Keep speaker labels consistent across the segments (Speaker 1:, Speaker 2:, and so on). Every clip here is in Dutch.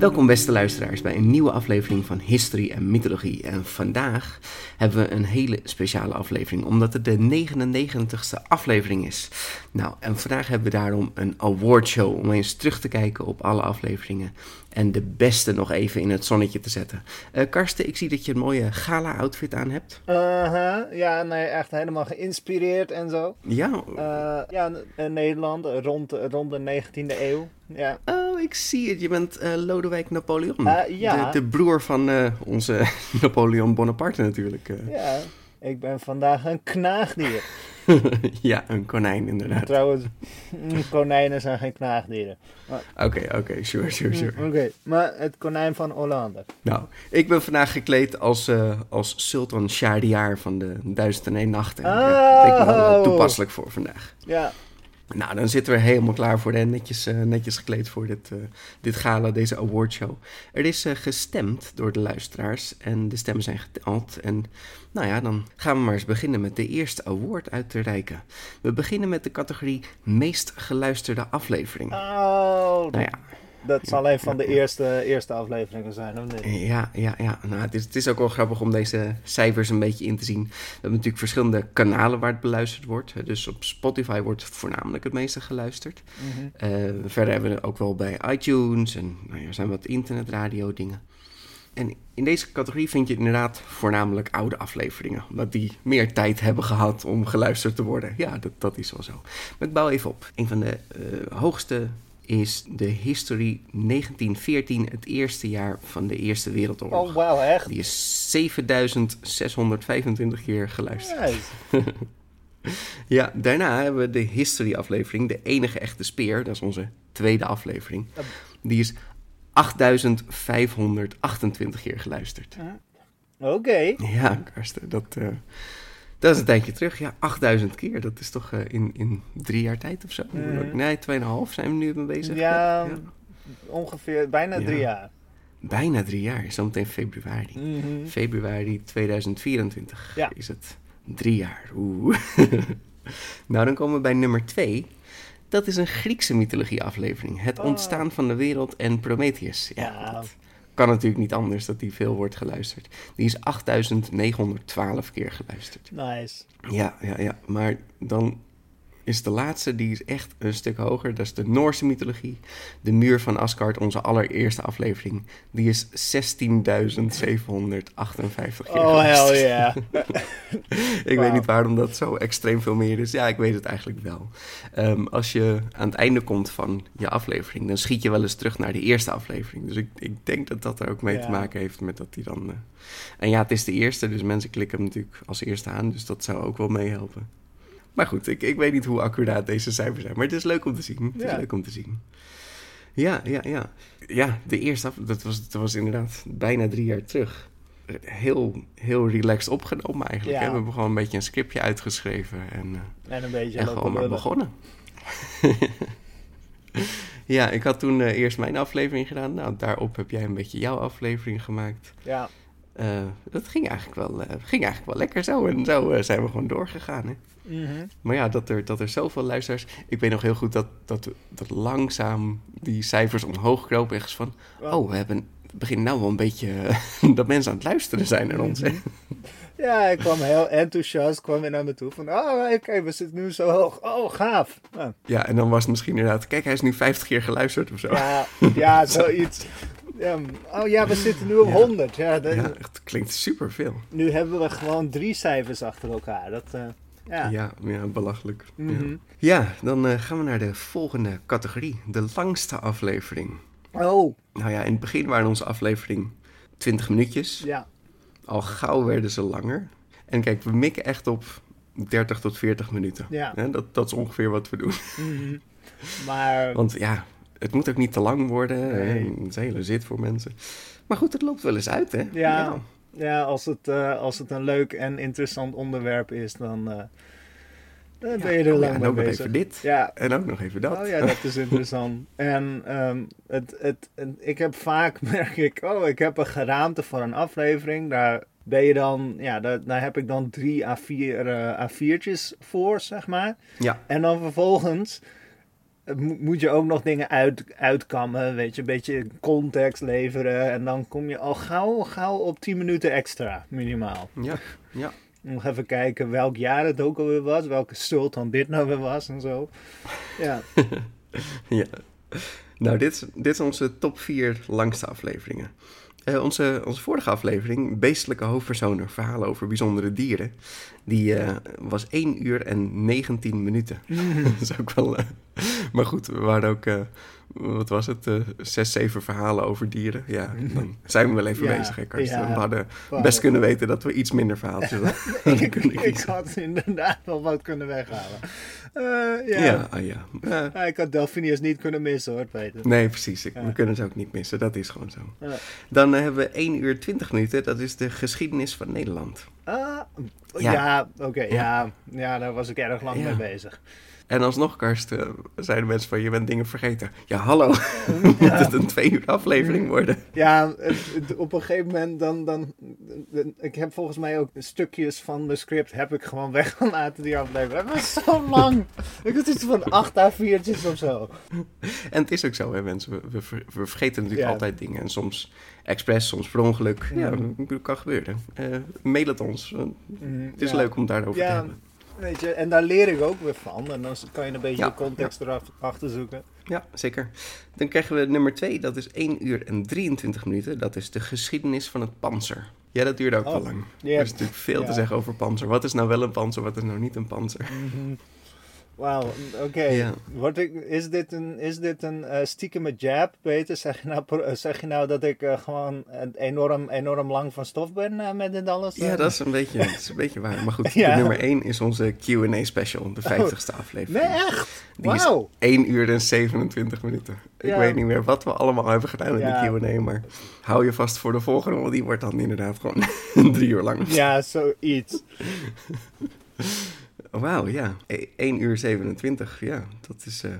Speaker 1: Welkom beste luisteraars bij een nieuwe aflevering van History en Mythologie. En vandaag hebben we een hele speciale aflevering, omdat het de 99ste aflevering is. Nou, en vandaag hebben we daarom een awardshow om eens terug te kijken op alle afleveringen en de beste nog even in het zonnetje te zetten. Uh, Karsten, ik zie dat je een mooie gala-outfit aan hebt.
Speaker 2: Uh-huh. Ja, nee, echt helemaal geïnspireerd en zo.
Speaker 1: Ja.
Speaker 2: Uh, ja, in Nederland, rond, rond de 19e eeuw. Ja.
Speaker 1: Oh, ik zie het. Je bent uh, Lodewijk Napoleon.
Speaker 2: ja.
Speaker 1: De, de, broer van onze Napoleon Bonaparte natuurlijk.
Speaker 2: Ja, ik ben vandaag een knaagdier.
Speaker 1: ja, een konijn inderdaad.
Speaker 2: Trouwens, mm, konijnen zijn geen knaagdieren.
Speaker 1: Oké, oké, sure, sure, sure.
Speaker 2: Mm, oké, maar het konijn van Hollande.
Speaker 1: Nou, ik ben vandaag gekleed als, uh, als Sultan Shahriar van de Duizend en Nachten.
Speaker 2: Oh.
Speaker 1: Ja, dat me wel toepasselijk voor vandaag.
Speaker 2: Ja,
Speaker 1: nou, dan zitten we helemaal klaar voor de netjes, uh, netjes gekleed voor dit, uh, dit gala, deze awardshow. Er is uh, gestemd door de luisteraars en de stemmen zijn geteld. En nou ja, dan gaan we maar eens beginnen met de eerste award uit te reiken. We beginnen met de categorie meest geluisterde aflevering.
Speaker 2: Oh,
Speaker 1: nou ja,
Speaker 2: dat zal een van de eerste, eerste afleveringen zijn, of niet?
Speaker 1: Ja, ja, ja. Nou, het, is, het is ook wel grappig om deze cijfers een beetje in te zien. We hebben natuurlijk verschillende kanalen waar het beluisterd wordt. Dus op Spotify wordt voornamelijk het meeste geluisterd.
Speaker 2: Mhm.
Speaker 1: Uh, verder hebben we ook wel bij iTunes en nou ja, er zijn wat internetradio dingen. En in deze categorie vind je inderdaad voornamelijk oude afleveringen. Omdat die meer tijd hebben gehad om geluisterd te worden. Ja, dat, dat is wel zo. Maar ik bouw even op. Een van de uh, hoogste is de History 1914, het eerste jaar van de Eerste Wereldoorlog.
Speaker 2: Oh, wauw, echt?
Speaker 1: Die is 7625 keer geluisterd.
Speaker 2: Nice.
Speaker 1: ja, daarna hebben we de History-aflevering, de enige echte speer. Dat is onze tweede aflevering. Die is 8528 keer geluisterd.
Speaker 2: Oké. Okay.
Speaker 1: Ja, Karsten, dat... Uh, dat is een tijdje terug, ja, 8000 keer. Dat is toch uh, in, in drie jaar tijd of zo?
Speaker 2: Mm.
Speaker 1: Nee, tweeënhalf zijn we nu mee bezig.
Speaker 2: Ja, ja. ongeveer bijna ja. drie jaar.
Speaker 1: Bijna drie jaar, zometeen februari.
Speaker 2: Mm -hmm.
Speaker 1: Februari 2024
Speaker 2: ja.
Speaker 1: is het drie jaar. Oeh. nou, dan komen we bij nummer twee. Dat is een Griekse mythologie aflevering. Het
Speaker 2: Oh.
Speaker 1: ontstaan van de wereld en Prometheus. Ja,
Speaker 2: Ja.
Speaker 1: dat kan natuurlijk niet anders dat die veel wordt geluisterd. Die is 8912 keer geluisterd.
Speaker 2: Nice.
Speaker 1: Ja, ja, ja. Maar dan is de laatste, die is echt een stuk hoger. Dat is de Noorse mythologie. De muur van Asgard, onze allereerste aflevering. Die is 16.758 keer
Speaker 2: Oh, hell yeah.
Speaker 1: ik weet niet waarom dat zo extreem veel meer is. Ja, ik weet het eigenlijk wel. Ehm, als je aan het einde komt van je aflevering, dan schiet je wel eens terug naar de eerste aflevering. Dus ik, ik denk dat dat er ook mee te maken heeft met dat die dan. eh, En ja, het is de eerste, dus mensen klikken hem natuurlijk als eerste aan. Dus dat zou ook wel meehelpen. Maar goed, ik, ik weet niet hoe accuraat deze cijfers zijn. Maar het is leuk om te zien. Het is
Speaker 2: Ja.
Speaker 1: leuk om te zien. Ja, ja, ja. Ja, de eerste af, dat was, dat was inderdaad bijna drie jaar terug. Heel, heel relaxed opgenomen eigenlijk.
Speaker 2: Ja.
Speaker 1: hè. We hebben gewoon een beetje een scriptje uitgeschreven en, eh,
Speaker 2: En een beetje
Speaker 1: en gewoon maar begonnen. ja, ik had toen eh, eerst mijn aflevering gedaan. Nou, daarop heb jij een beetje jouw aflevering gemaakt.
Speaker 2: Ja.
Speaker 1: Eh, dat ging eigenlijk, wel, ging eigenlijk wel lekker zo. En zo zijn we gewoon doorgegaan. Hè?
Speaker 2: Mhm.
Speaker 1: Maar ja, dat er, dat er zoveel luisteraars... Ik weet nog heel goed dat, dat, dat langzaam die cijfers omhoog kropen. Ergens van, oh, we hebben... Beginnen nou wel een beetje... dat mensen aan het luisteren zijn naar ons. Hè?
Speaker 2: Ja, ik kwam heel enthousiast kwam weer naar me toe. Van, oh, oké, we zitten nu zo hoog. Oh, gaaf. Ja,
Speaker 1: Ja, en dan was het misschien inderdaad... Kijk, hij is nu 50 keer geluisterd of zo.
Speaker 2: ja, ja zoiets. Ja, oh ja, we zitten nu op
Speaker 1: Ja.
Speaker 2: 100. Ja, dat-
Speaker 1: Ja, echt klinkt superveel.
Speaker 2: Nu hebben we gewoon drie cijfers achter elkaar. Dat, eh, ja.
Speaker 1: Ja, ja, belachelijk.
Speaker 2: Mhm.
Speaker 1: ja. ja, dan eh, gaan we naar de volgende categorie. De langste aflevering.
Speaker 2: Oh,
Speaker 1: Nou ja, in het begin waren onze aflevering 20 minuutjes.
Speaker 2: ja.
Speaker 1: Al gauw werden ze langer. En kijk, we mikken echt op 30 tot 40 minuten.
Speaker 2: Ja.
Speaker 1: Dat, dat is ongeveer wat we doen.
Speaker 2: Mhm. Maar,
Speaker 1: Want ja, het moet ook niet te lang worden.
Speaker 2: Nee.
Speaker 1: Het is een hele zit voor mensen. Maar goed, het loopt wel eens uit, hè?
Speaker 2: Ja. ja, als het, eh, als het een leuk en interessant onderwerp is, dan, eh, dan ben je er
Speaker 1: Oh ja,
Speaker 2: lang
Speaker 1: en
Speaker 2: mee
Speaker 1: ook nog
Speaker 2: bezig.
Speaker 1: even dit.
Speaker 2: Ja,
Speaker 1: En ook nog even dat.
Speaker 2: Oh ja, dat is interessant. en ehm, het, het, en ik heb vaak, merk ik, oh, ik heb een geraamte voor een aflevering. Daar ben je dan, ja, daar, daar heb ik dan drie A4, eh, A4'tjes voor, zeg maar.
Speaker 1: Ja.
Speaker 2: En dan vervolgens moet je ook nog dingen uit, uitkammen. Weet je, een beetje context leveren. En dan kom je al gauw, gauw op 10 minuten extra, minimaal.
Speaker 1: Ja, ja.
Speaker 2: Nog even kijken welk jaar het ook alweer was. Welke sultan dit nou weer was en zo. Ja,
Speaker 1: ja. Nou, dit dit is onze top 4 langste afleveringen. Eh, onze, onze vorige aflevering, Beestelijke hoofdpersonen, verhalen over bijzondere dieren, die eh, was 1 uur en 19 minuten. dat is ook wel... eh, maar goed, we waren ook, wat was het, eh, zes, zeven verhalen over dieren. Ja, dan zijn we wel even
Speaker 2: Ja,
Speaker 1: bezig, hè, Karsten.
Speaker 2: ja.
Speaker 1: We hadden
Speaker 2: Wow.
Speaker 1: best kunnen weten dat we iets minder verhaaltjes hadden
Speaker 2: ik,
Speaker 1: kunnen
Speaker 2: ik had inderdaad wel wat kunnen weghalen. Eh, ja.
Speaker 1: Ja, ah, ja. Eh,
Speaker 2: Ja, ik had Delphinius niet kunnen missen hoor, Peter.
Speaker 1: Nee, precies. Ik,
Speaker 2: Ja.
Speaker 1: We kunnen ze ook niet missen. Dat is gewoon zo.
Speaker 2: Ja.
Speaker 1: Dan hebben we 1 uur 20 minuten. Dat is de geschiedenis van Nederland.
Speaker 2: Ah,
Speaker 1: Ja.
Speaker 2: ja, oké,
Speaker 1: Ja.
Speaker 2: ja. ja. daar was ik erg lang
Speaker 1: Ja.
Speaker 2: mee bezig.
Speaker 1: En alsnog, Karsten, zeiden mensen van... je bent dingen vergeten. Ja, hallo. Moet het een twee uur aflevering worden?
Speaker 2: Ja, het- het- op een gegeven moment dan, dan... Ik heb volgens mij ook stukjes van mijn script heb ik gewoon weggelaten die aflevering. Dat was zo lang. Ik had iets van 8 A4'tjes of zo.
Speaker 1: En het is ook zo, hè, mensen. We, we, ver- we vergeten natuurlijk
Speaker 2: Ja.
Speaker 1: altijd dingen. En soms expres, soms per ongeluk. Ja,
Speaker 2: Ja.
Speaker 1: dat kan gebeuren. Eh, mail het ons. want Het is leuk om het daarover te hebben.
Speaker 2: Weet je, en daar leer ik ook weer van. En dan kan je een beetje de context erachter zoeken.
Speaker 1: Ja, zeker. Dan krijgen we nummer 2. Dat is 1 uur en 23 minuten. Dat is de geschiedenis van het panzer. Ja, dat duurde ook
Speaker 2: Oh,
Speaker 1: wel lang. Er is natuurlijk veel te zeggen over panzer. Wat is nou wel een panzer, wat is nou niet een panzer?
Speaker 2: Mhm. Wauw, oké.
Speaker 1: Ja.
Speaker 2: Word ik- Is dit een, is dit een eh stiekeme jab, Peter? Zeg je nou, zeg je nou dat ik eh, gewoon enorm, enorm lang van stof ben eh, met dit alles?
Speaker 1: Ja, dat is een beetje, dat is een beetje waar. Maar goed,
Speaker 2: Ja.
Speaker 1: nummer 1 is onze Q&A special, de 50ste aflevering.
Speaker 2: Nee, echt?
Speaker 1: Die is
Speaker 2: Wauw.
Speaker 1: 1 uur en 27 minuten. Ik
Speaker 2: Ja.
Speaker 1: weet niet meer wat we allemaal hebben gedaan in de Q&A, maar hou je vast voor de volgende, want die wordt dan inderdaad gewoon drie uur lang.
Speaker 2: Ja, zoiets.
Speaker 1: Wauw, ja. 1 uur 27, ja. Dat is, eh,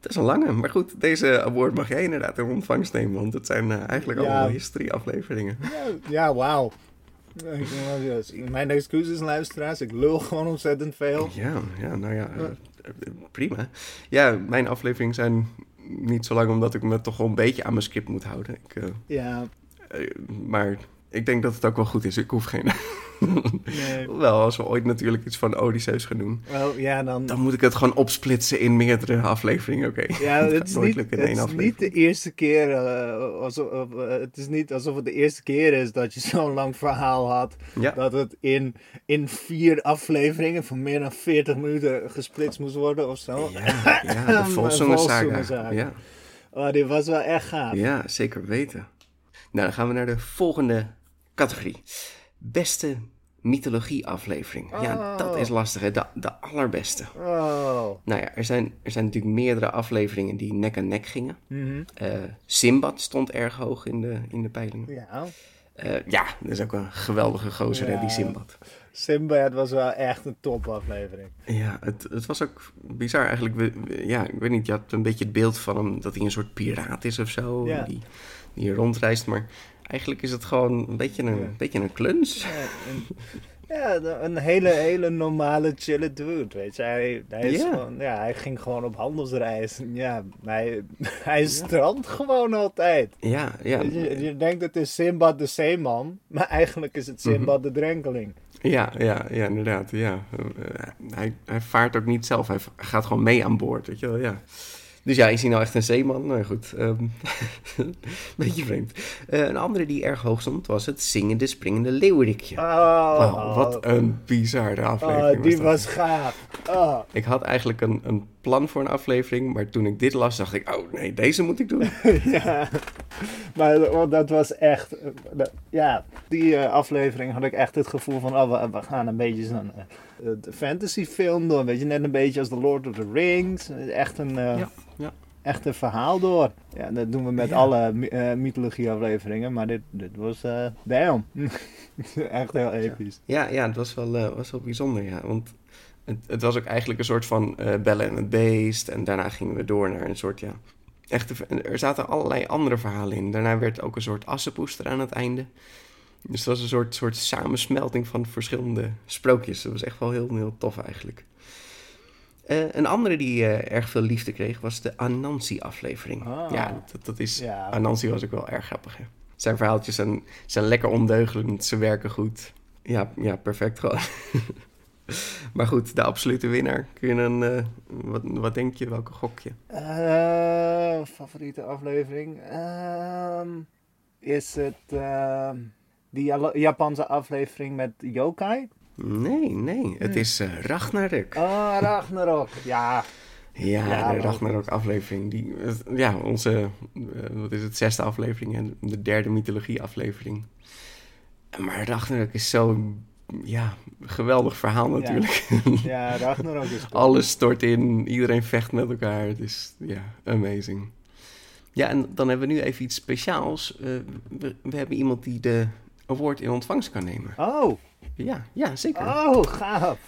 Speaker 1: dat is een lange. Maar goed, deze award mag jij inderdaad in ontvangst nemen, want het zijn eh, eigenlijk
Speaker 2: Ja.
Speaker 1: allemaal history afleveringen.
Speaker 2: Ja, ja wauw. Mijn excuses, luisteraars. Ik lul gewoon ontzettend veel.
Speaker 1: Ja, ja, nou ja, eh, prima. Ja, mijn afleveringen zijn niet zo lang omdat ik me toch wel een beetje aan mijn script moet houden. Ik,
Speaker 2: Ja,
Speaker 1: maar ik denk dat het ook wel goed is. Ik hoef geen...
Speaker 2: nee.
Speaker 1: Wel, als we ooit natuurlijk iets van Odysseus gaan doen,
Speaker 2: Wel, ja, dan...
Speaker 1: dan moet ik het gewoon opsplitsen in meerdere afleveringen, oké?
Speaker 2: Ja,
Speaker 1: Het
Speaker 2: is, niet, het is niet de eerste keer. eh, alsof, eh, het is niet alsof het de eerste keer is dat je zo'n lang verhaal had.
Speaker 1: Ja,
Speaker 2: Dat het in, in vier afleveringen van meer dan 40 minuten gesplitst moest worden of zo.
Speaker 1: ja, ja de
Speaker 2: Een
Speaker 1: Volsungen saga.
Speaker 2: Volsungensaga.
Speaker 1: Ja,
Speaker 2: Oh, die was wel echt gaaf.
Speaker 1: ja, zeker weten. Nou, dan gaan we naar de volgende categorie. Beste mythologie-aflevering. Ja, dat
Speaker 2: Oh.
Speaker 1: is lastig, hè? De, de allerbeste.
Speaker 2: Oh.
Speaker 1: Nou ja, er zijn, er zijn natuurlijk meerdere afleveringen die nek aan nek gingen.
Speaker 2: Mhm.
Speaker 1: Eh Simbad stond erg hoog in de, in de peilingen.
Speaker 2: Ja.
Speaker 1: Eh, ja, dat is ook een geweldige gozer, hè, die Simbad.
Speaker 2: Sinbad was wel echt een topaflevering.
Speaker 1: Ja, het, het was ook bizar eigenlijk. We, we- ja, ik weet niet, je had een beetje het beeld van hem dat hij een soort piraat is of zo.
Speaker 2: Ja.
Speaker 1: Die, die rondreist, maar eigenlijk is het gewoon een beetje een,
Speaker 2: Ja.
Speaker 1: beetje een kluns.
Speaker 2: Ja, en- ja, een hele, hele normale, chille dude, weet je. Hij, hij, is
Speaker 1: Ja.
Speaker 2: gewoon, ja, hij ging gewoon op handelsreis. Ja, hij, hij strandt gewoon altijd.
Speaker 1: Ja, ja,
Speaker 2: Weet Je, je denkt het is Simbad de zeeman, maar eigenlijk is het Simbad de drenkeling.
Speaker 1: ja, ja, ja, inderdaad. Ja. Eh, hij, hij vaart ook niet zelf, hij gaat gewoon mee aan boord, weet je wel, ja. Dus ja, is hij nou echt een zeeman? Nou goed, ehm, beetje vreemd. Eh, een andere die erg hoog stond was het zingende springende leeuwerikje.
Speaker 2: Oh,
Speaker 1: wat een bizarre aflevering
Speaker 2: oh, die
Speaker 1: dat.
Speaker 2: was gaaf. Oh.
Speaker 1: Ik had eigenlijk een, een plan voor een aflevering, maar toen ik dit las, dacht ik, oh nee, deze moet ik doen.
Speaker 2: ja, maar dat was echt. dat- Ja, die eh, aflevering had ik echt het gevoel van: oh, we, we gaan een beetje zo'n eh, fantasyfilm door. Weet je, net een beetje als The Lord of the Rings. Echt een, eh,
Speaker 1: ja.
Speaker 2: Echt een verhaal door. Ja, dat doen we met
Speaker 1: Ja.
Speaker 2: alle my- eh, mythologie-afleveringen, maar dit, dit was. eh damn. echt heel episch.
Speaker 1: Ja, ja, het was wel, eh, was wel bijzonder, ja. Want het, het was ook eigenlijk een soort van Bellen en het Beest. En daarna gingen we door naar een soort, ja... Echte, er zaten allerlei andere verhalen in. Daarna werd ook een soort assenpoester aan het einde. Dus het was een soort, soort samensmelting van verschillende sprookjes. Dat was echt wel heel, heel tof eigenlijk. Eh, een andere die eh, erg veel liefde kreeg was de Anansi-aflevering.
Speaker 2: Ah.
Speaker 1: Ja, dat, dat is...
Speaker 2: Ja.
Speaker 1: Anansi was ook wel erg grappig, hè. Zijn verhaaltjes zijn, zijn lekker ondeugelend, ze werken goed. Ja, ja perfect gewoon. maar goed, de absolute winnaar. Kun je dan... eh, wat, wat denk je? Welke gok je?
Speaker 2: Eh, favoriete aflevering? Ehm, is het ehm, die Japanse aflevering met yokai?
Speaker 1: Nee, nee. Het is eh Ragnarök.
Speaker 2: Oh, Ragnarok. Ja.
Speaker 1: Ja,
Speaker 2: Ja,
Speaker 1: de
Speaker 2: maar
Speaker 1: Ragnarok aflevering. Die, eh, ja, onze, eh, wat is het, zesde aflevering en de derde mythologie aflevering. Maar Ragnarok is zo'n, ja, geweldig verhaal natuurlijk.
Speaker 2: Ja, Ragnarok is cool.
Speaker 1: Alles stort in, iedereen vecht met elkaar. Het is, ja, amazing. Ja, en dan hebben we nu even iets speciaals. We, we hebben iemand die de award in ontvangst kan nemen.
Speaker 2: Oh,
Speaker 1: Ja, ja, zeker.
Speaker 2: oh, gaaf.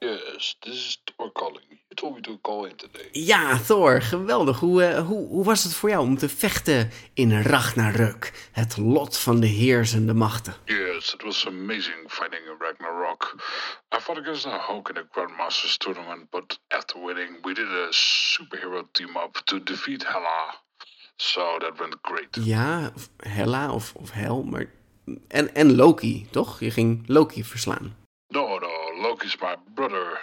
Speaker 3: Yes, this is call in today.
Speaker 1: Ja, Thor, geweldig. Hoe, eh, hoe, hoe was het voor jou om te vechten in Ragnarök? Het lot van de heersende machten.
Speaker 3: Yes, it was amazing fighting in Ragnarok. I fought against the Hulk in the Grandmasters tournament, but after winning, we did a superhero team up to defeat Hela. So that went great.
Speaker 1: Ja, Hela of, of Hel, maar... En, en Loki, toch? Je ging Loki verslaan.
Speaker 3: No, Loki's my brother.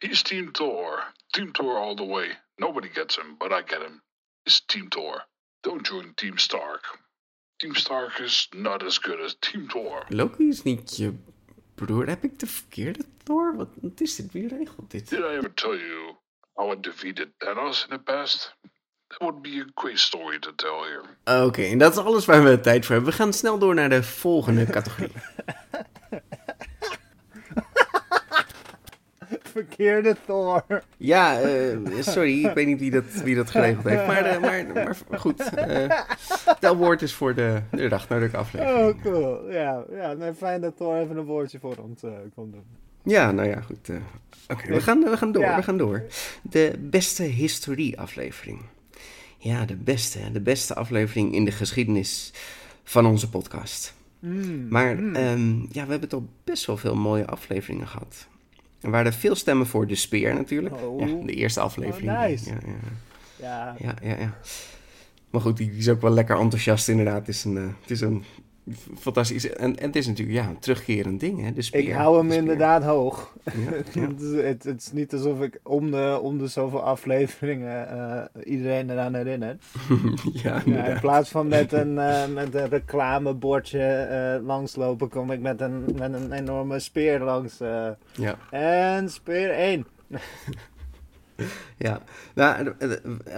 Speaker 3: He's Team Thor. Team Thor all the way. Nobody gets him, but I get him. It's Team Thor. Don't join Team Stark. Team Stark is not as good as Team Thor.
Speaker 1: Loki is niet je broer. Heb ik de verkeerde Thor? Wat, wat is dit? Wie regelt dit?
Speaker 3: Did I ever tell you how I defeated Thanos in the past? That would be a great story to tell here.
Speaker 1: Oké, en dat is alles waar we tijd voor hebben. We gaan snel door naar de volgende categorie.
Speaker 2: Verkeerde Thor.
Speaker 1: Ja, eh, sorry, ik weet niet wie dat, wie dat geregeld heeft. Maar, eh, maar, maar goed, eh de award is voor de, de Ragnarök aflevering.
Speaker 2: Oh, cool. Ja, ja nee, fijn dat Thor even een woordje voor ons eh kon doen.
Speaker 1: Ja, nou ja, goed. eh, Oké, we, gaan, we gaan door,
Speaker 2: Ja.
Speaker 1: we gaan door. De beste historie aflevering. Ja, de beste, de beste aflevering in de geschiedenis van onze podcast.
Speaker 2: Mm,
Speaker 1: Maar
Speaker 2: mm.
Speaker 1: ehm, ja, we hebben toch best wel veel mooie afleveringen gehad. Er waren veel stemmen voor De Speer natuurlijk.
Speaker 2: Oh.
Speaker 1: Ja, de eerste aflevering.
Speaker 2: Oh, nice.
Speaker 1: Ja, ja,
Speaker 2: ja,
Speaker 1: ja, ja, ja. Maar goed, die, is ook wel lekker enthousiast inderdaad. Het is een, eh, het is een fantastisch... En, en het is natuurlijk ja, een terugkerend ding, hè. De Speer.
Speaker 2: ik hou hem inderdaad hoog.
Speaker 1: Ja, ja.
Speaker 2: het, is, het, het is niet alsof ik om de, om de zoveel afleveringen eh, iedereen eraan herinner.
Speaker 1: ja,
Speaker 2: Ja, in plaats van met een, eh, met een reclamebordje eh, langslopen, kom ik met een, met een enorme speer langs.
Speaker 1: Ja,
Speaker 2: en speer 1.
Speaker 1: ja. Nou,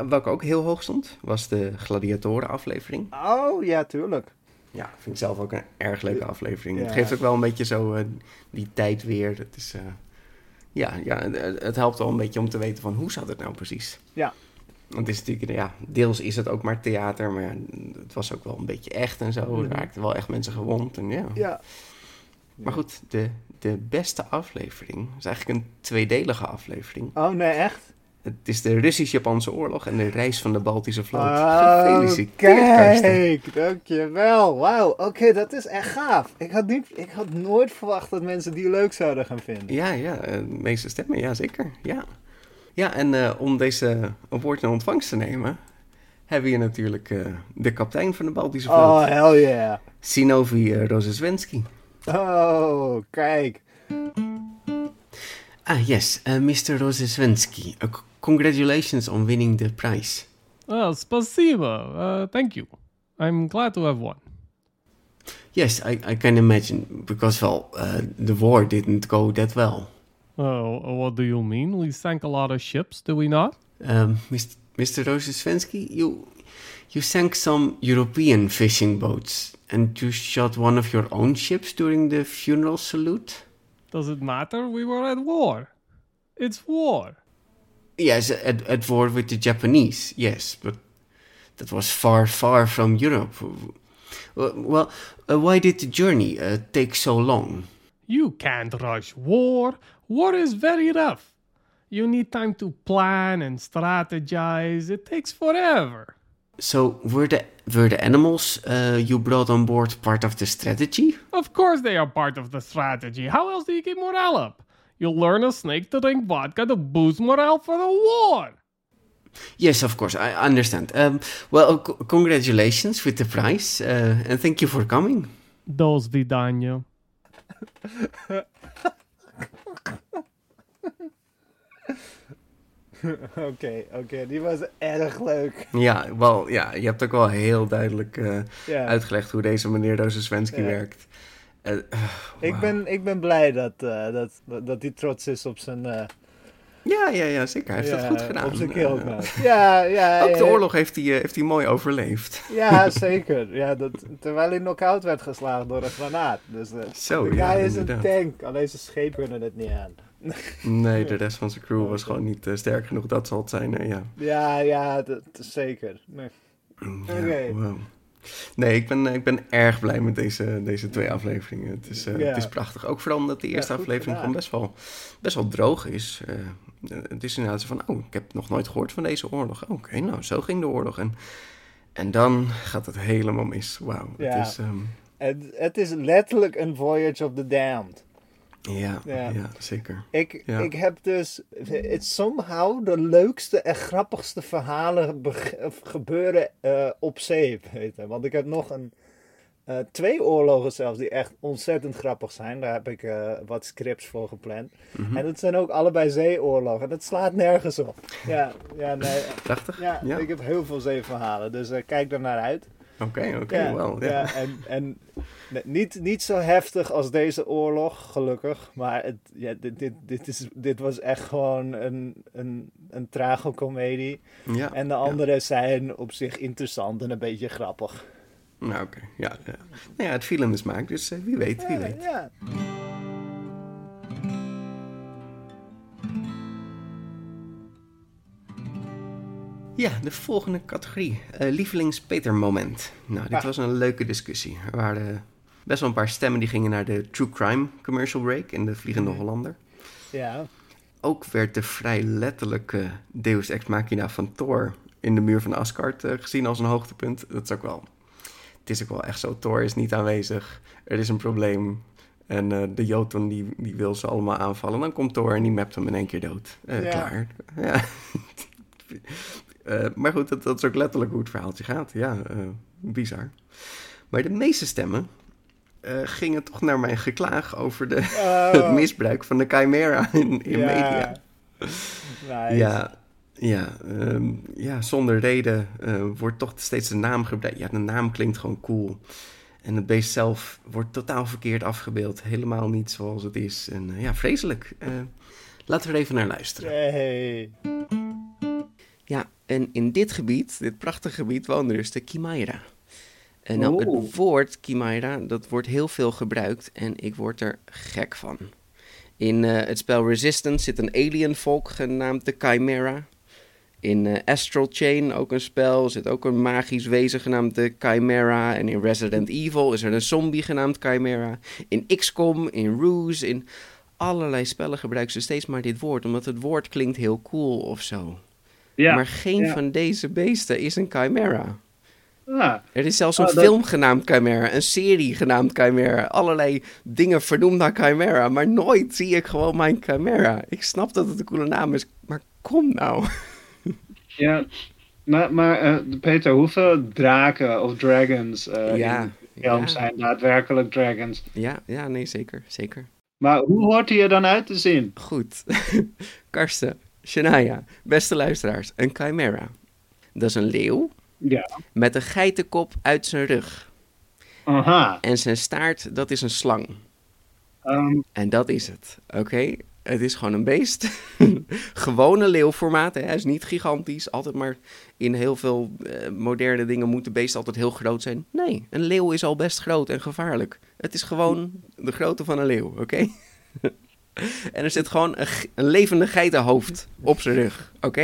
Speaker 1: welke ook heel hoog stond, was de Gladiatoren aflevering.
Speaker 2: Oh, ja, tuurlijk.
Speaker 1: Ja, vind ik zelf ook een erg leuke aflevering.
Speaker 2: Ja.
Speaker 1: Het geeft ook wel een beetje zo eh, die tijd weer. Dat is, eh, ja, ja, het- het helpt wel een beetje om te weten van hoe zat het nou precies.
Speaker 2: Ja.
Speaker 1: Want het is natuurlijk, ja, deels is het ook maar theater, maar ja, het was ook wel een beetje echt en zo. Er
Speaker 2: Mhm.
Speaker 1: raakten wel echt mensen gewond en ja.
Speaker 2: Ja.
Speaker 1: Maar goed, de, de beste aflevering is eigenlijk een tweedelige aflevering.
Speaker 2: Oh, nee, echt?
Speaker 1: Het is de Russisch-Japanse oorlog en de reis van de Baltische vloot.
Speaker 2: Oh,
Speaker 1: Gefeliciteerd, Karsten.
Speaker 2: kijk, dankjewel. Wauw, oké, dat is echt gaaf. Ik had, niet, ik had nooit verwacht dat mensen die leuk zouden gaan vinden.
Speaker 1: Ja, ja, eh, de meeste stemmen, ja zeker. Ja, ja en eh, om deze award in ontvangst te nemen, hebben we hier natuurlijk eh, de kapitein van de Baltische vloot,
Speaker 2: Oh, hell yeah.
Speaker 1: Sinovi Rozeswensky.
Speaker 2: Oh, kijk.
Speaker 1: Ah, yes, uh, Mr. Rozeswensky. C- congratulations on winning the prize.
Speaker 4: Well, spasibo. Uh, thank you. I'm glad to have won.
Speaker 1: Yes, I, I can imagine, because, well, uh, the war didn't go that well.
Speaker 4: Oh, what do you mean? We sank a lot of ships, do we not?
Speaker 1: Um, Mr. Mr. Rozeswensky, you, you sank some European fishing boats, and you shot one of your own ships during the funeral salute?
Speaker 4: Does it matter? We were at war. It's war.
Speaker 1: Yes, at, at war with the Japanese, yes, but that was far, far from Europe. Well, uh, why did the journey uh, take so long?
Speaker 4: You can't rush war. War is very rough. You need time to plan and strategize. It takes forever.
Speaker 1: So, were the, were the animals uh, you brought on board part of the strategy?
Speaker 4: Of course they are part of the strategy. How else do you keep morale up? You'll learn a snake to drink vodka to boost morale for the war.
Speaker 1: Yes, of course, I understand. Um, well, c- congratulations with the prize, uh, and thank you for coming.
Speaker 4: Do svidania.
Speaker 2: Oké, oké, die was erg leuk.
Speaker 1: Ja, wel, ja, je hebt ook wel heel duidelijk uh, uitgelegd hoe deze meneer Dozenswensky
Speaker 2: Ja.
Speaker 1: werkt. Uh, uh,
Speaker 2: Ik, ben, ik ben blij dat, eh, dat, dat hij trots is op zijn... eh,
Speaker 1: Ja, ja, ja, zeker. Hij heeft
Speaker 2: ja,
Speaker 1: dat goed gedaan.
Speaker 2: Op zijn keelknoop. Ja, ja.
Speaker 1: ook de oorlog heeft hij, heeft hij mooi overleefd.
Speaker 2: Ja, zeker. Ja, dat, terwijl hij knock-out werd geslagen door een granaat. Dus eh,
Speaker 1: Zo,
Speaker 2: de
Speaker 1: ja,
Speaker 2: guy is een tank. Alleen zijn scheep kunnen het niet aan.
Speaker 1: Nee, de rest van zijn crew was gewoon niet sterk genoeg. Dat zal het zijn, ja.
Speaker 2: Ja, ja, dat, zeker. Nee.
Speaker 1: Ja,
Speaker 2: Oké.
Speaker 1: wow. Nee, ik ben, ik ben erg blij met deze, deze twee afleveringen. Het is, uh,
Speaker 2: Ja.
Speaker 1: het is prachtig. Ook vooral omdat de eerste aflevering
Speaker 2: gedaan.
Speaker 1: gewoon best wel, best wel droog is. Uh, het is inderdaad zo van, oh, ik heb nog nooit gehoord van deze oorlog. Oh, Oké, nou, zo ging de oorlog. En, en dan gaat het helemaal mis. Wauw.
Speaker 2: Ja.
Speaker 1: Het is, um,
Speaker 2: Het, het is letterlijk een Voyage of the Damned.
Speaker 1: Ja, ja.
Speaker 2: Ja.
Speaker 1: zeker.
Speaker 2: Ik,
Speaker 1: Ja.
Speaker 2: ik heb dus... Het somehow de leukste en grappigste verhalen gebeuren eh, op zee. Weet je. Want ik heb nog een... eh, twee oorlogen zelfs die echt ontzettend grappig zijn. Daar heb ik eh, wat scripts voor gepland.
Speaker 1: Mhm.
Speaker 2: En dat zijn ook allebei zeeoorlogen. Dat slaat nergens op. Ja, ja, nee.
Speaker 1: Prachtig.
Speaker 2: Ja,
Speaker 1: Ja.
Speaker 2: ik heb heel veel zeeverhalen. Dus kijk er naar uit.
Speaker 1: Oké, oké,
Speaker 2: ja,
Speaker 1: wel. Ja.
Speaker 2: ja, en, en niet, niet zo heftig als deze oorlog, gelukkig. Maar het, ja, dit, dit, dit, is, dit was echt gewoon een, een, een tragicomedie.
Speaker 1: Ja,
Speaker 2: En de
Speaker 1: ja.
Speaker 2: andere zijn op zich interessant en een beetje grappig.
Speaker 1: Nou, oké. Ja, ja. Nou ja, het viel in de smaak, dus uh, wie weet, wie weet.
Speaker 2: ja.
Speaker 1: Ja, de volgende categorie. Uh, Lievelings-Peter-moment. Nou, dit
Speaker 2: Ah.
Speaker 1: was een leuke discussie. Er waren best wel een paar stemmen die gingen naar de True Crime commercial break in de Vliegende
Speaker 2: Mhm.
Speaker 1: Hollander.
Speaker 2: ja.
Speaker 1: Ook werd de vrij letterlijke Deus Ex Machina van Thor in de muur van Asgard uh, gezien als een hoogtepunt. Dat is ook wel... Het is ook wel echt zo. Thor is niet aanwezig. Er is een probleem. En uh, de Jotun die, die wil ze allemaal aanvallen. Dan komt Thor en die mapt hem in één keer dood. Uh,
Speaker 2: Ja.
Speaker 1: Klaar. Ja. Uh, maar goed, dat, dat, is ook letterlijk hoe het verhaaltje gaat. Ja, uh, bizar. Maar de meeste stemmen uh, gingen toch naar mijn geklaag over de,
Speaker 2: Oh.
Speaker 1: het misbruik van de Chimera in, in
Speaker 2: Ja.
Speaker 1: media.
Speaker 2: Nice.
Speaker 1: Ja, ja, um, ja, zonder reden wordt toch steeds de naam gebruikt. Ja, de naam klinkt gewoon cool. En het beest zelf wordt totaal verkeerd afgebeeld. Helemaal niet zoals het is. En ja, vreselijk. laten we er even naar luisteren.
Speaker 2: Hey.
Speaker 1: Ja, en in dit gebied, dit prachtige gebied, woonde dus de Chimera. En nou, het woord Chimera, dat wordt heel veel gebruikt en ik word er gek van. In uh, het spel Resistance zit een alienvolk genaamd de Chimera. In uh, Astral Chain, ook een spel, zit ook een magisch wezen genaamd de Chimera. En in Resident Evil is er een zombie genaamd Chimera. In XCOM, in Ruse, in allerlei spellen gebruiken ze steeds maar dit woord, omdat het woord klinkt heel cool of zo.
Speaker 5: Ja.
Speaker 1: Maar geen
Speaker 5: ja.
Speaker 1: van deze beesten is een chimera.
Speaker 5: Ah,
Speaker 1: Er is zelfs een
Speaker 5: Oh, dat-
Speaker 1: film genaamd Chimera, een serie genaamd Chimera, allerlei dingen vernoemd naar Chimera, maar nooit zie ik gewoon mijn Chimera. Ik snap dat het een coole naam is, maar kom nou.
Speaker 5: ja. Maar, maar eh, Peter, hoeveel draken of dragons eh
Speaker 1: ja,
Speaker 5: in de film zijn daadwerkelijk dragons?
Speaker 1: ja, ja, nee, zeker, zeker.
Speaker 5: Maar hoe hoort hij er dan uit te zien?
Speaker 1: Goed. Karsten, Shania, beste luisteraars, een Chimera. Dat is een leeuw
Speaker 5: Ja.
Speaker 1: met een geitenkop uit zijn rug.
Speaker 5: Aha.
Speaker 1: En zijn staart, dat is een slang.
Speaker 5: Ehm,
Speaker 1: En dat is het, oké? Het is gewoon een beest. Gewone leeuwformaat, hè? hij is niet gigantisch. Altijd maar in heel veel eh, moderne dingen moeten beesten altijd heel groot zijn. Nee, een leeuw is al best groot en gevaarlijk. Het is gewoon de grootte van een leeuw, oké? en er zit gewoon een, levende geitenhoofd op zijn rug, oké?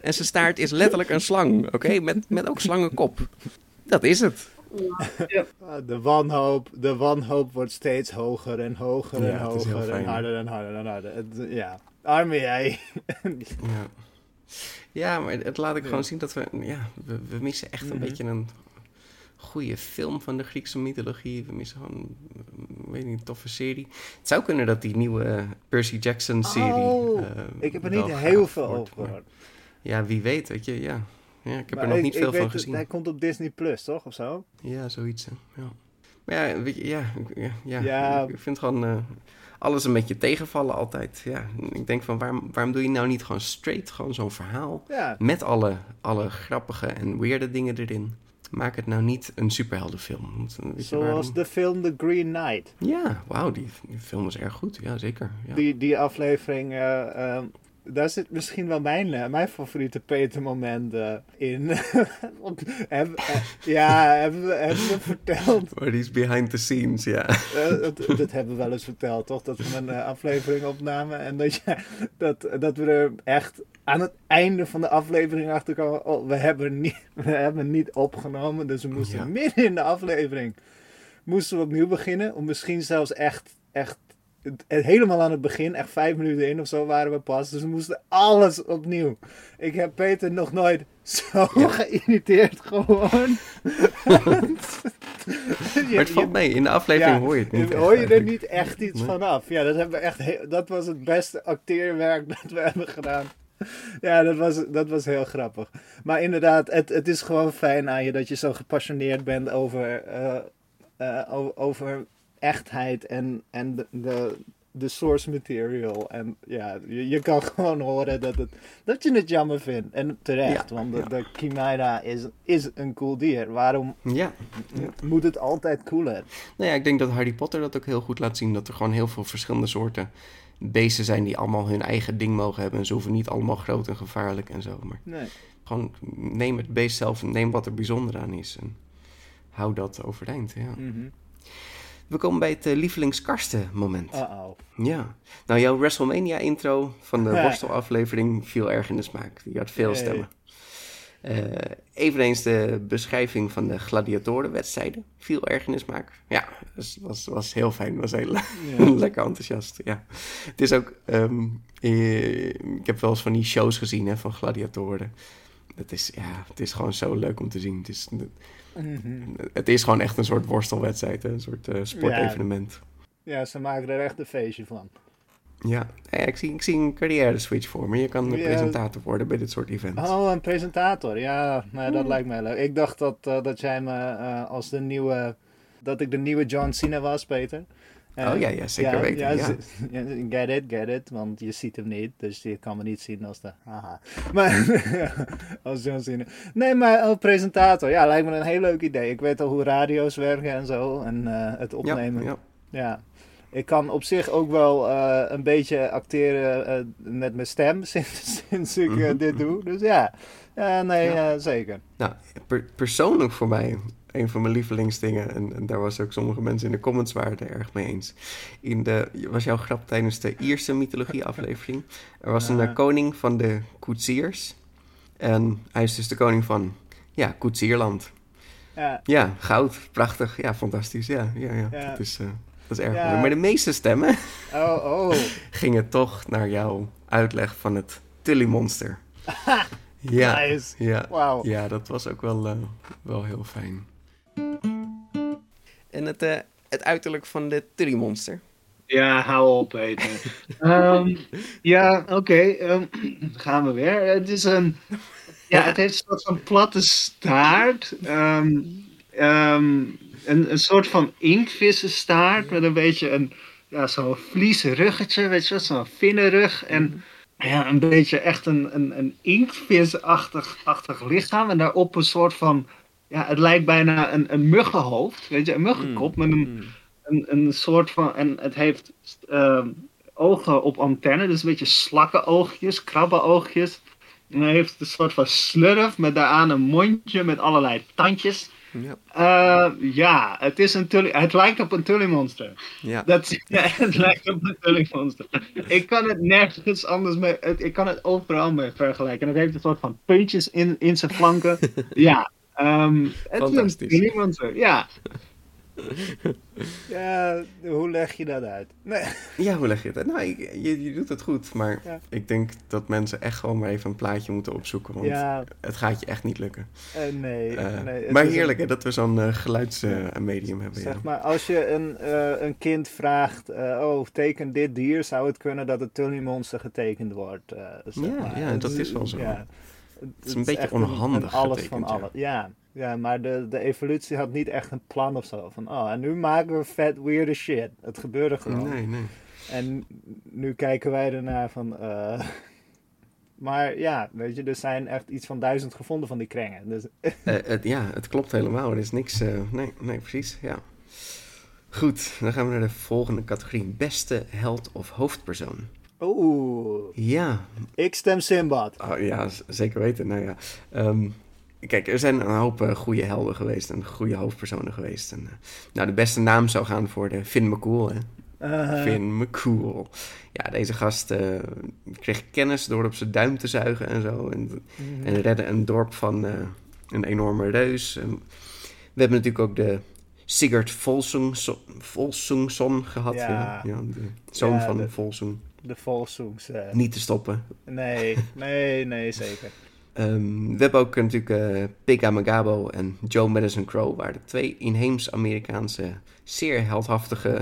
Speaker 1: en zijn staart is letterlijk een slang, oké? Met, met ook slangenkop. Dat is het.
Speaker 2: Ah, De wanhoop, de wanhoop wordt steeds hoger en hoger en
Speaker 1: Ja,
Speaker 2: hoger en harder en harder en harder. Het, ja, arme jij.
Speaker 1: Ja. Ja, maar het laat ik gewoon zien dat we... Ja, we, we missen echt een beetje een goede film van de Griekse mythologie. We missen gewoon, eh, weet niet, een toffe serie. Het zou kunnen dat die nieuwe Percy Jackson-serie...
Speaker 2: Oh,
Speaker 1: eh,
Speaker 2: ik heb er niet heel veel over gehoord.
Speaker 1: Ja, wie weet, weet je, ja. ja ik heb
Speaker 2: Maar
Speaker 1: er nog
Speaker 2: ik-
Speaker 1: niet veel van gezien.
Speaker 2: Hij komt op Disney Plus, toch? Of zo?
Speaker 1: Ja, zoiets, hè. Ja. Maar ja, weet je, ja, ik- ja, ja,
Speaker 2: Ja.
Speaker 1: ik vind gewoon eh, alles een beetje tegenvallen altijd. Ja, ik denk van, waarom, waarom doe je nou niet gewoon straight, gewoon zo'n verhaal...
Speaker 2: Ja.
Speaker 1: Met alle, alle grappige en weirde dingen erin. Maak het nou niet een superheldenfilm.
Speaker 2: Zoals
Speaker 1: waarom-
Speaker 2: de film The Green Knight.
Speaker 1: Ja, wauw, die, die film is erg goed. Ja, zeker. Ja.
Speaker 2: Die, die aflevering, eh, ehm, daar zit misschien wel mijn, eh, mijn favoriete Peter-moment eh, in. Heb, eh, ja, hebben we, hebben we verteld.
Speaker 1: Maar die is behind the scenes, ja.
Speaker 2: Dat, dat hebben we wel eens verteld, toch? Dat we een aflevering opnamen en dat, je, dat, dat we er echt aan het einde van de aflevering achter kwamen. Oh, we hebben niet, we hebben niet opgenomen, dus we moesten
Speaker 1: Ja.
Speaker 2: midden in de aflevering moesten we opnieuw beginnen. Om misschien zelfs echt, echt helemaal aan het begin, echt vijf minuten in of zo waren we pas. Dus we moesten alles opnieuw. Ik heb Peter nog nooit zo geïrriteerd gewoon.
Speaker 1: Maar het valt mee. In de aflevering hoor je het niet.
Speaker 2: Hoor je er niet echt iets
Speaker 1: Nee.
Speaker 2: vanaf? Ja, dat, hebben we echt heel- dat was het beste acteerwerk dat we hebben gedaan. Ja, dat was, dat was heel grappig. Maar inderdaad, het, het is gewoon fijn aan je dat je zo gepassioneerd bent over, eh, eh, over echtheid en, en de, de, de source material. En ja, je, je kan gewoon horen dat, het, dat je het jammer vindt. En terecht,
Speaker 1: Ja,
Speaker 2: want de,
Speaker 1: ja.
Speaker 2: de Chimera is, is een cool dier. Waarom
Speaker 1: Ja.
Speaker 2: moet het altijd cooler?
Speaker 1: Nou ja, ik denk dat Harry Potter dat ook heel goed laat zien. Dat er gewoon heel veel verschillende soorten beesten zijn die allemaal hun eigen ding mogen hebben. En ze hoeven niet allemaal groot en gevaarlijk en zo. Maar
Speaker 2: Nee.
Speaker 1: gewoon neem het beest zelf en neem wat er bijzonder aan is. En hou dat overeind, ja.
Speaker 2: Mhm.
Speaker 1: We komen bij het uh, lievelingskarsten moment.
Speaker 2: Uh-oh.
Speaker 1: Ja. Nou, jouw WrestleMania intro van de worstelaflevering viel erg in de smaak. Die had veel stemmen. Eh, eveneens de beschrijving van de gladiatorenwedstrijden viel erg in de smaak. Ja, was, was, was heel fijn. Was heel lekker enthousiast. Ja. Het is ook... ehm, eh, ik heb wel eens van die shows gezien hè, van gladiatoren. Het is, ja, het is gewoon zo leuk om te zien. Het is,
Speaker 2: Mhm.
Speaker 1: het is gewoon echt een soort worstelwedstrijd. Hè? Een soort eh, sportevenement.
Speaker 2: Ja, ze maken er echt een feestje van.
Speaker 1: Ja, ja ik, zie, ik zie een carrière switch voor me. Je kan een
Speaker 2: Ja.
Speaker 1: presentator worden bij dit soort events.
Speaker 2: Oh, een presentator. Ja, nou, dat lijkt mij leuk. Ik dacht dat, eh, dat jij me eh, als de nieuwe... Dat ik de nieuwe John Cena was, Peter.
Speaker 1: Oh ja, ja, zeker weten, ja.
Speaker 2: Get it, get it. Want je ziet hem niet. Dus je kan me niet zien als de... Haha. Maar als John Cena. Nee, maar oh, presentator. Ja, lijkt me een heel leuk idee. Ik weet al hoe radio's werken en zo. En eh, het opnemen.
Speaker 1: ja.
Speaker 2: Ja. Ik kan op zich ook wel eh, een beetje acteren eh, met mijn stem sinds, sinds ik
Speaker 1: Mhm.
Speaker 2: dit doe. Dus ja, nee,
Speaker 1: Ja.
Speaker 2: zeker.
Speaker 1: Nou, per- persoonlijk voor mij een van mijn lievelingsdingen. En, en daar was ook sommige mensen in de comments waren het er erg mee eens. In de, was jouw grap tijdens de Ierse mythologie aflevering. Er was een
Speaker 2: Ja.
Speaker 1: eh, koning van de koetsiers. En hij is dus de koning van, ja, koetsierland.
Speaker 2: Ja,
Speaker 1: Ja, goud, prachtig, ja, fantastisch. Ja, ja, ja.
Speaker 2: Ja.
Speaker 1: Dat, is, eh, dat is erg
Speaker 2: Ja.
Speaker 1: mooi. Maar de meeste stemmen
Speaker 2: oh, oh.
Speaker 1: gingen toch naar jouw uitleg van het Tully-monster. ja,
Speaker 2: Nice.
Speaker 1: ja,
Speaker 2: Wauw.
Speaker 1: ja, dat was ook wel, eh, wel heel fijn. En het, eh, het uiterlijk van de Tully-monster.
Speaker 5: Ja, hou op, Peter. Ehm, ja, oké. ehm, gaan we weer. Het is een... Ja, het heeft een soort van platte staart. Ehm, een, een soort van inktvissenstaart met een beetje een... Ja, zo'n vliezen ruggetje, weet je wel, zo'n vinnenrug. En ja, een beetje echt een, een, een inktvisachtig achtig lichaam. En daarop een soort van... Ja, het lijkt bijna een, een muggenhoofd, weet je, een muggenkop met een een, een soort van. En het heeft ehm, ogen op antenne, dus een beetje slakkenoogjes, krabbenoogjes. En hij heeft een soort van slurf met daaraan een mondje met allerlei tandjes.
Speaker 1: Ja,
Speaker 5: Eh, ja, het, is een tully, het lijkt op een tullymonster.
Speaker 1: ja.
Speaker 5: Dat, ja, het lijkt op een tullymonster. Ik kan het nergens anders mee. ik kan het overal mee vergelijken. En het heeft een soort van puntjes in, in zijn flanken. ja, ehm, het is tullymonster. Ja.
Speaker 2: Ja, hoe leg je dat uit? Nee.
Speaker 1: Ja, hoe leg je uit? Nou, ik- je, je doet het goed, maar
Speaker 2: Ja.
Speaker 1: ik denk dat mensen echt gewoon maar even een plaatje moeten opzoeken, want
Speaker 2: Ja,
Speaker 1: het gaat je echt niet lukken.
Speaker 2: eh, nee.
Speaker 1: Eh,
Speaker 2: nee het
Speaker 1: maar
Speaker 2: een-
Speaker 1: heerlijk hè, dat we zo'n eh, geluidsmedium hebben.
Speaker 2: Zeg
Speaker 1: ja.
Speaker 2: maar, als je een, eh, een kind vraagt, eh, oh, teken dit dier, zou het kunnen dat het Tullymonster getekend wordt. eh, zeg
Speaker 1: Ja,
Speaker 2: maar.
Speaker 1: ja, dat is wel zo.
Speaker 2: Het
Speaker 1: een beetje onhandig
Speaker 2: alles
Speaker 1: getekend,
Speaker 2: van
Speaker 1: ja.
Speaker 2: alles. Ja. ja, maar de, de evolutie had niet echt een plan of zo. Van, oh, en nu maken we vet weirde shit. Het gebeurde gewoon.
Speaker 1: Nee, nee.
Speaker 2: En nu kijken wij ernaar van. eh, maar ja, weet je, er zijn echt iets van duizend gevonden van die krengen. Dus,
Speaker 1: Eh, het, ja, het klopt helemaal. Er is niks. eh, nee, nee, precies. Ja. Goed, dan gaan we naar de volgende categorie: beste held of hoofdpersoon.
Speaker 2: Oeh,
Speaker 1: Ja,
Speaker 2: ik stem Simbad.
Speaker 1: oh, ja zeker weten. Nou ja. ehm, kijk, er zijn een hoop eh, goede helden geweest en goede hoofdpersonen geweest. En, eh, nou, de beste naam zou gaan voor de Finn McCool. Hè?
Speaker 2: Eh,
Speaker 1: Finn McCool. Ja, deze gast eh, kreeg kennis door op zijn duim te zuigen en zo. En,
Speaker 2: mhm.
Speaker 1: en redde een dorp van een enorme reus. En we hebben natuurlijk ook de Sigurd Volsung, Volsungsson gehad. Ja.
Speaker 2: Ja.
Speaker 1: Ja, de zoon
Speaker 2: Ja,
Speaker 1: van
Speaker 2: de-
Speaker 1: Volsung.
Speaker 2: De Volsungs. eh,
Speaker 1: Niet te stoppen.
Speaker 2: nee, nee, nee, zeker.
Speaker 1: Ehm, we hebben ook natuurlijk eh Pig Amagabo en Joe Madison Crow, waren de twee inheems-Amerikaanse, zeer heldhaftige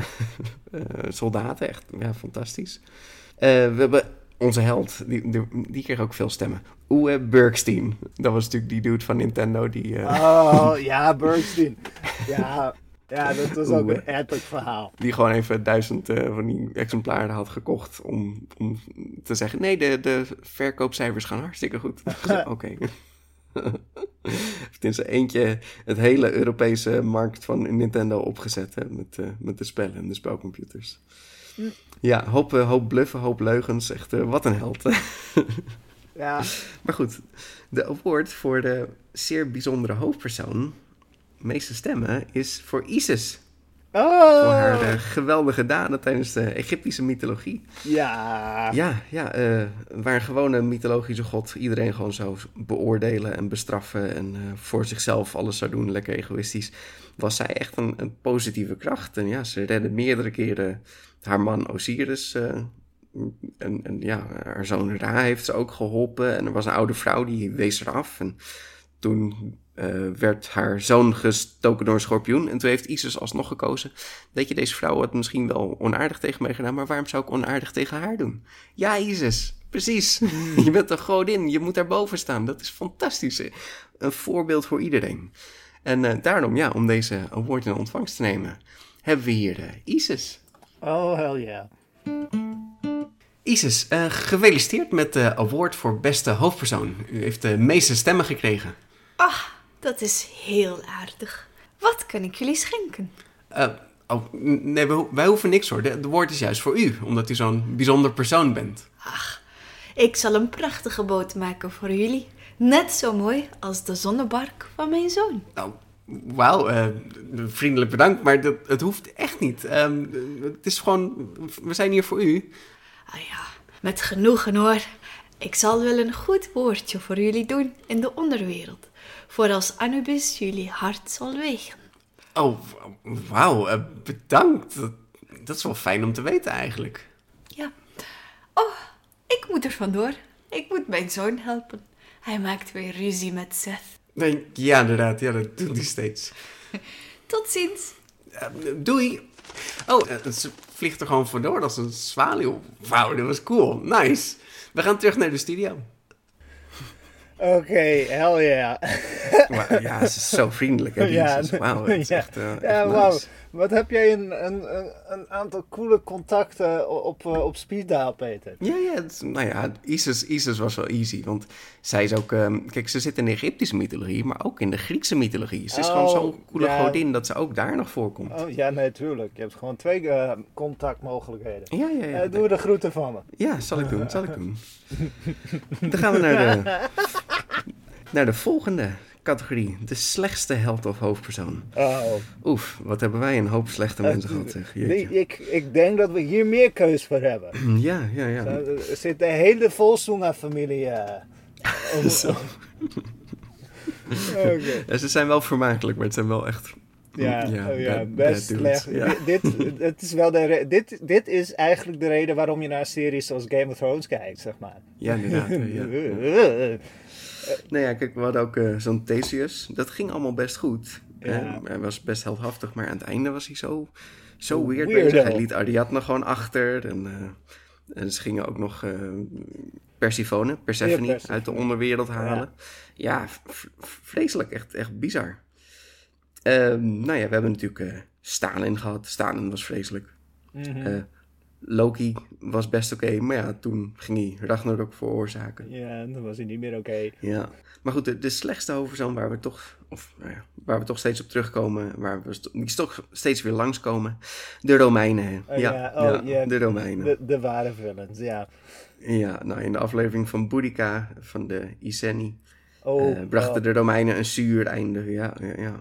Speaker 1: eh, soldaten. Echt, ja, fantastisch. We hebben onze held, die, die, die kreeg ook veel stemmen. Uwe Bergstein. Dat was natuurlijk die dude van Nintendo die...
Speaker 2: Oh, ja, Bergstein. Ja, ja, dat was ook een epic verhaal.
Speaker 1: Die gewoon even duizend eh, van die exemplaren had gekocht om, om te zeggen... nee, de, de verkoopcijfers gaan hartstikke goed. Oké. Heeft in zijn eentje het hele Europese markt van Nintendo opgezet... Hè, met, eh, met de spellen en de spelcomputers. Ja, hoop, eh, hoop bluffen, hoop leugens. Echt, eh, wat een held.
Speaker 2: Ja,
Speaker 1: maar goed, de award voor de zeer bijzondere hoofdpersoon... meeste stemmen is voor Isis...
Speaker 2: oh,
Speaker 1: Voor haar eh, geweldige daden tijdens de Egyptische mythologie.
Speaker 2: ja.
Speaker 1: Ja, ja eh, waar een gewone mythologische god iedereen gewoon zou beoordelen en bestraffen en eh, voor zichzelf alles zou doen, lekker egoïstisch, was zij echt een, een positieve kracht. En ja, ze redde meerdere keren haar man Osiris. en, en ja, haar zoon Ra heeft ze ook geholpen. En er was een oude vrouw die wees er af. En toen eh, werd haar zoon gestoken door een schorpioen. En toen heeft Isis alsnog gekozen. Weet je, deze vrouw had misschien wel onaardig tegen mij gedaan. Maar waarom zou ik onaardig tegen haar doen? Ja, Isis. Precies. je bent een godin. Je moet daarboven staan. Dat is fantastisch. Een voorbeeld voor iedereen. En eh, daarom, ja, om deze award in ontvangst te nemen, hebben we hier eh, Isis.
Speaker 2: Oh, hell yeah.
Speaker 1: Isis, eh, gefeliciteerd met de award voor beste hoofdpersoon. U heeft de meeste stemmen gekregen.
Speaker 6: Ah, dat is heel aardig. Wat kan ik jullie schenken?
Speaker 1: Eh, oh, nee, wij, ho- wij hoeven niks hoor. De, de woord is juist voor u, omdat u zo'n bijzonder persoon bent.
Speaker 6: Ik zal een prachtige boot maken voor jullie. Net zo mooi als de zonnebark van mijn zoon.
Speaker 1: Nou, wauw, eh, vriendelijk bedankt, maar dat, het hoeft echt niet. Ehm, het is gewoon, we zijn hier voor u.
Speaker 6: Ah ja, met genoegen hoor. Ik zal wel een goed woordje voor jullie doen in de onderwereld. Voor als Anubis jullie hart zal wegen.
Speaker 1: Oh, wauw, eh, bedankt. Dat, is wel fijn om te weten eigenlijk.
Speaker 6: Ja. Oh, ik moet er vandoor. Ik moet mijn zoon helpen. Hij maakt weer ruzie met Seth.
Speaker 1: Nee, ja, inderdaad, ja, dat doet hij steeds.
Speaker 6: Tot ziens.
Speaker 1: Eh, doei. Oh, ze vliegt er gewoon vandoor als een zwaluw. Wauw, dat was cool. Nice. We gaan terug naar de studio.
Speaker 2: Oké, hell yeah.
Speaker 1: Ja, ze is zo vriendelijk. Hè,
Speaker 2: Ja,
Speaker 1: is- het is
Speaker 2: ja.
Speaker 1: echt, eh,
Speaker 2: Ja,
Speaker 1: nice.
Speaker 2: Wat heb jij een, een, een, een aantal coole contacten op, eh, op Peter?
Speaker 1: Ja, ja, het, nou ja, Isis, Isis was wel easy, want zij is ook... ehm, kijk, ze zit in de Egyptische mythologie, maar ook in de Griekse mythologie. Ze is gewoon
Speaker 2: Oh,
Speaker 1: zo'n coole
Speaker 2: ja.
Speaker 1: godin dat ze ook daar nog voorkomt.
Speaker 2: Oh ja, nee, tuurlijk. Je hebt gewoon twee eh, contactmogelijkheden.
Speaker 1: Ja, ja, ja.
Speaker 2: Eh, doe de groeten van me.
Speaker 1: Ja, zal ik doen, zal ik doen. Dan gaan we naar de, naar de volgende categorie. De slechtste held of hoofdpersoon.
Speaker 2: Oh.
Speaker 1: Oef, wat hebben wij een hoop slechte mensen gehad, zeg.
Speaker 2: Ik, ik denk dat we hier meer keus voor hebben.
Speaker 1: Ja, ja, ja.
Speaker 2: Er zit de hele Volsunga-familie. eh, om-.
Speaker 1: Ja, ze zijn wel vermakelijk, maar het zijn wel echt
Speaker 2: Ja,
Speaker 1: Ja,
Speaker 2: oh ja
Speaker 1: bad-
Speaker 2: best
Speaker 1: bad
Speaker 2: slecht.
Speaker 1: ja.
Speaker 2: Dit, dit, het is wel de dit, dit is eigenlijk de reden waarom je naar series zoals Game of Thrones kijkt, zeg maar.
Speaker 1: Ja, inderdaad. eh. Nou ja, kijk, we hadden ook eh, zo'n Theseus. Dat ging allemaal best goed.
Speaker 2: Ja.
Speaker 1: Eh, hij was best heldhaftig, maar aan het einde was hij zo, zo weird bezig. Hij liet Ariadne gewoon achter. En, en ze gingen ook nog Persephone,
Speaker 2: Ja,
Speaker 1: uit de onderwereld halen. Ja, vreselijk. Echt, echt bizar. Ehm, nou ja, we hebben natuurlijk eh Stalin gehad. Stalin was vreselijk.
Speaker 2: Mhm.
Speaker 1: Loki was best oké, maar ja, toen ging hij Ragnarok veroorzaken.
Speaker 2: Ja, dan was hij niet meer oké.
Speaker 1: Ja, maar goed, de, de slechtste hoofdpersoon waar we toch, of nou ja, waar we toch steeds op terugkomen, waar we die toch steeds weer langskomen, de Romeinen.
Speaker 2: Oh,
Speaker 1: ja,
Speaker 2: ja, oh,
Speaker 1: ja, de Romeinen.
Speaker 2: De, de ware villains, ja.
Speaker 1: Ja, nou in de aflevering van Boudica, van de Iceni,
Speaker 2: Oh,
Speaker 1: eh, brachten de Romeinen een zuur einde. Ja, ja, ja.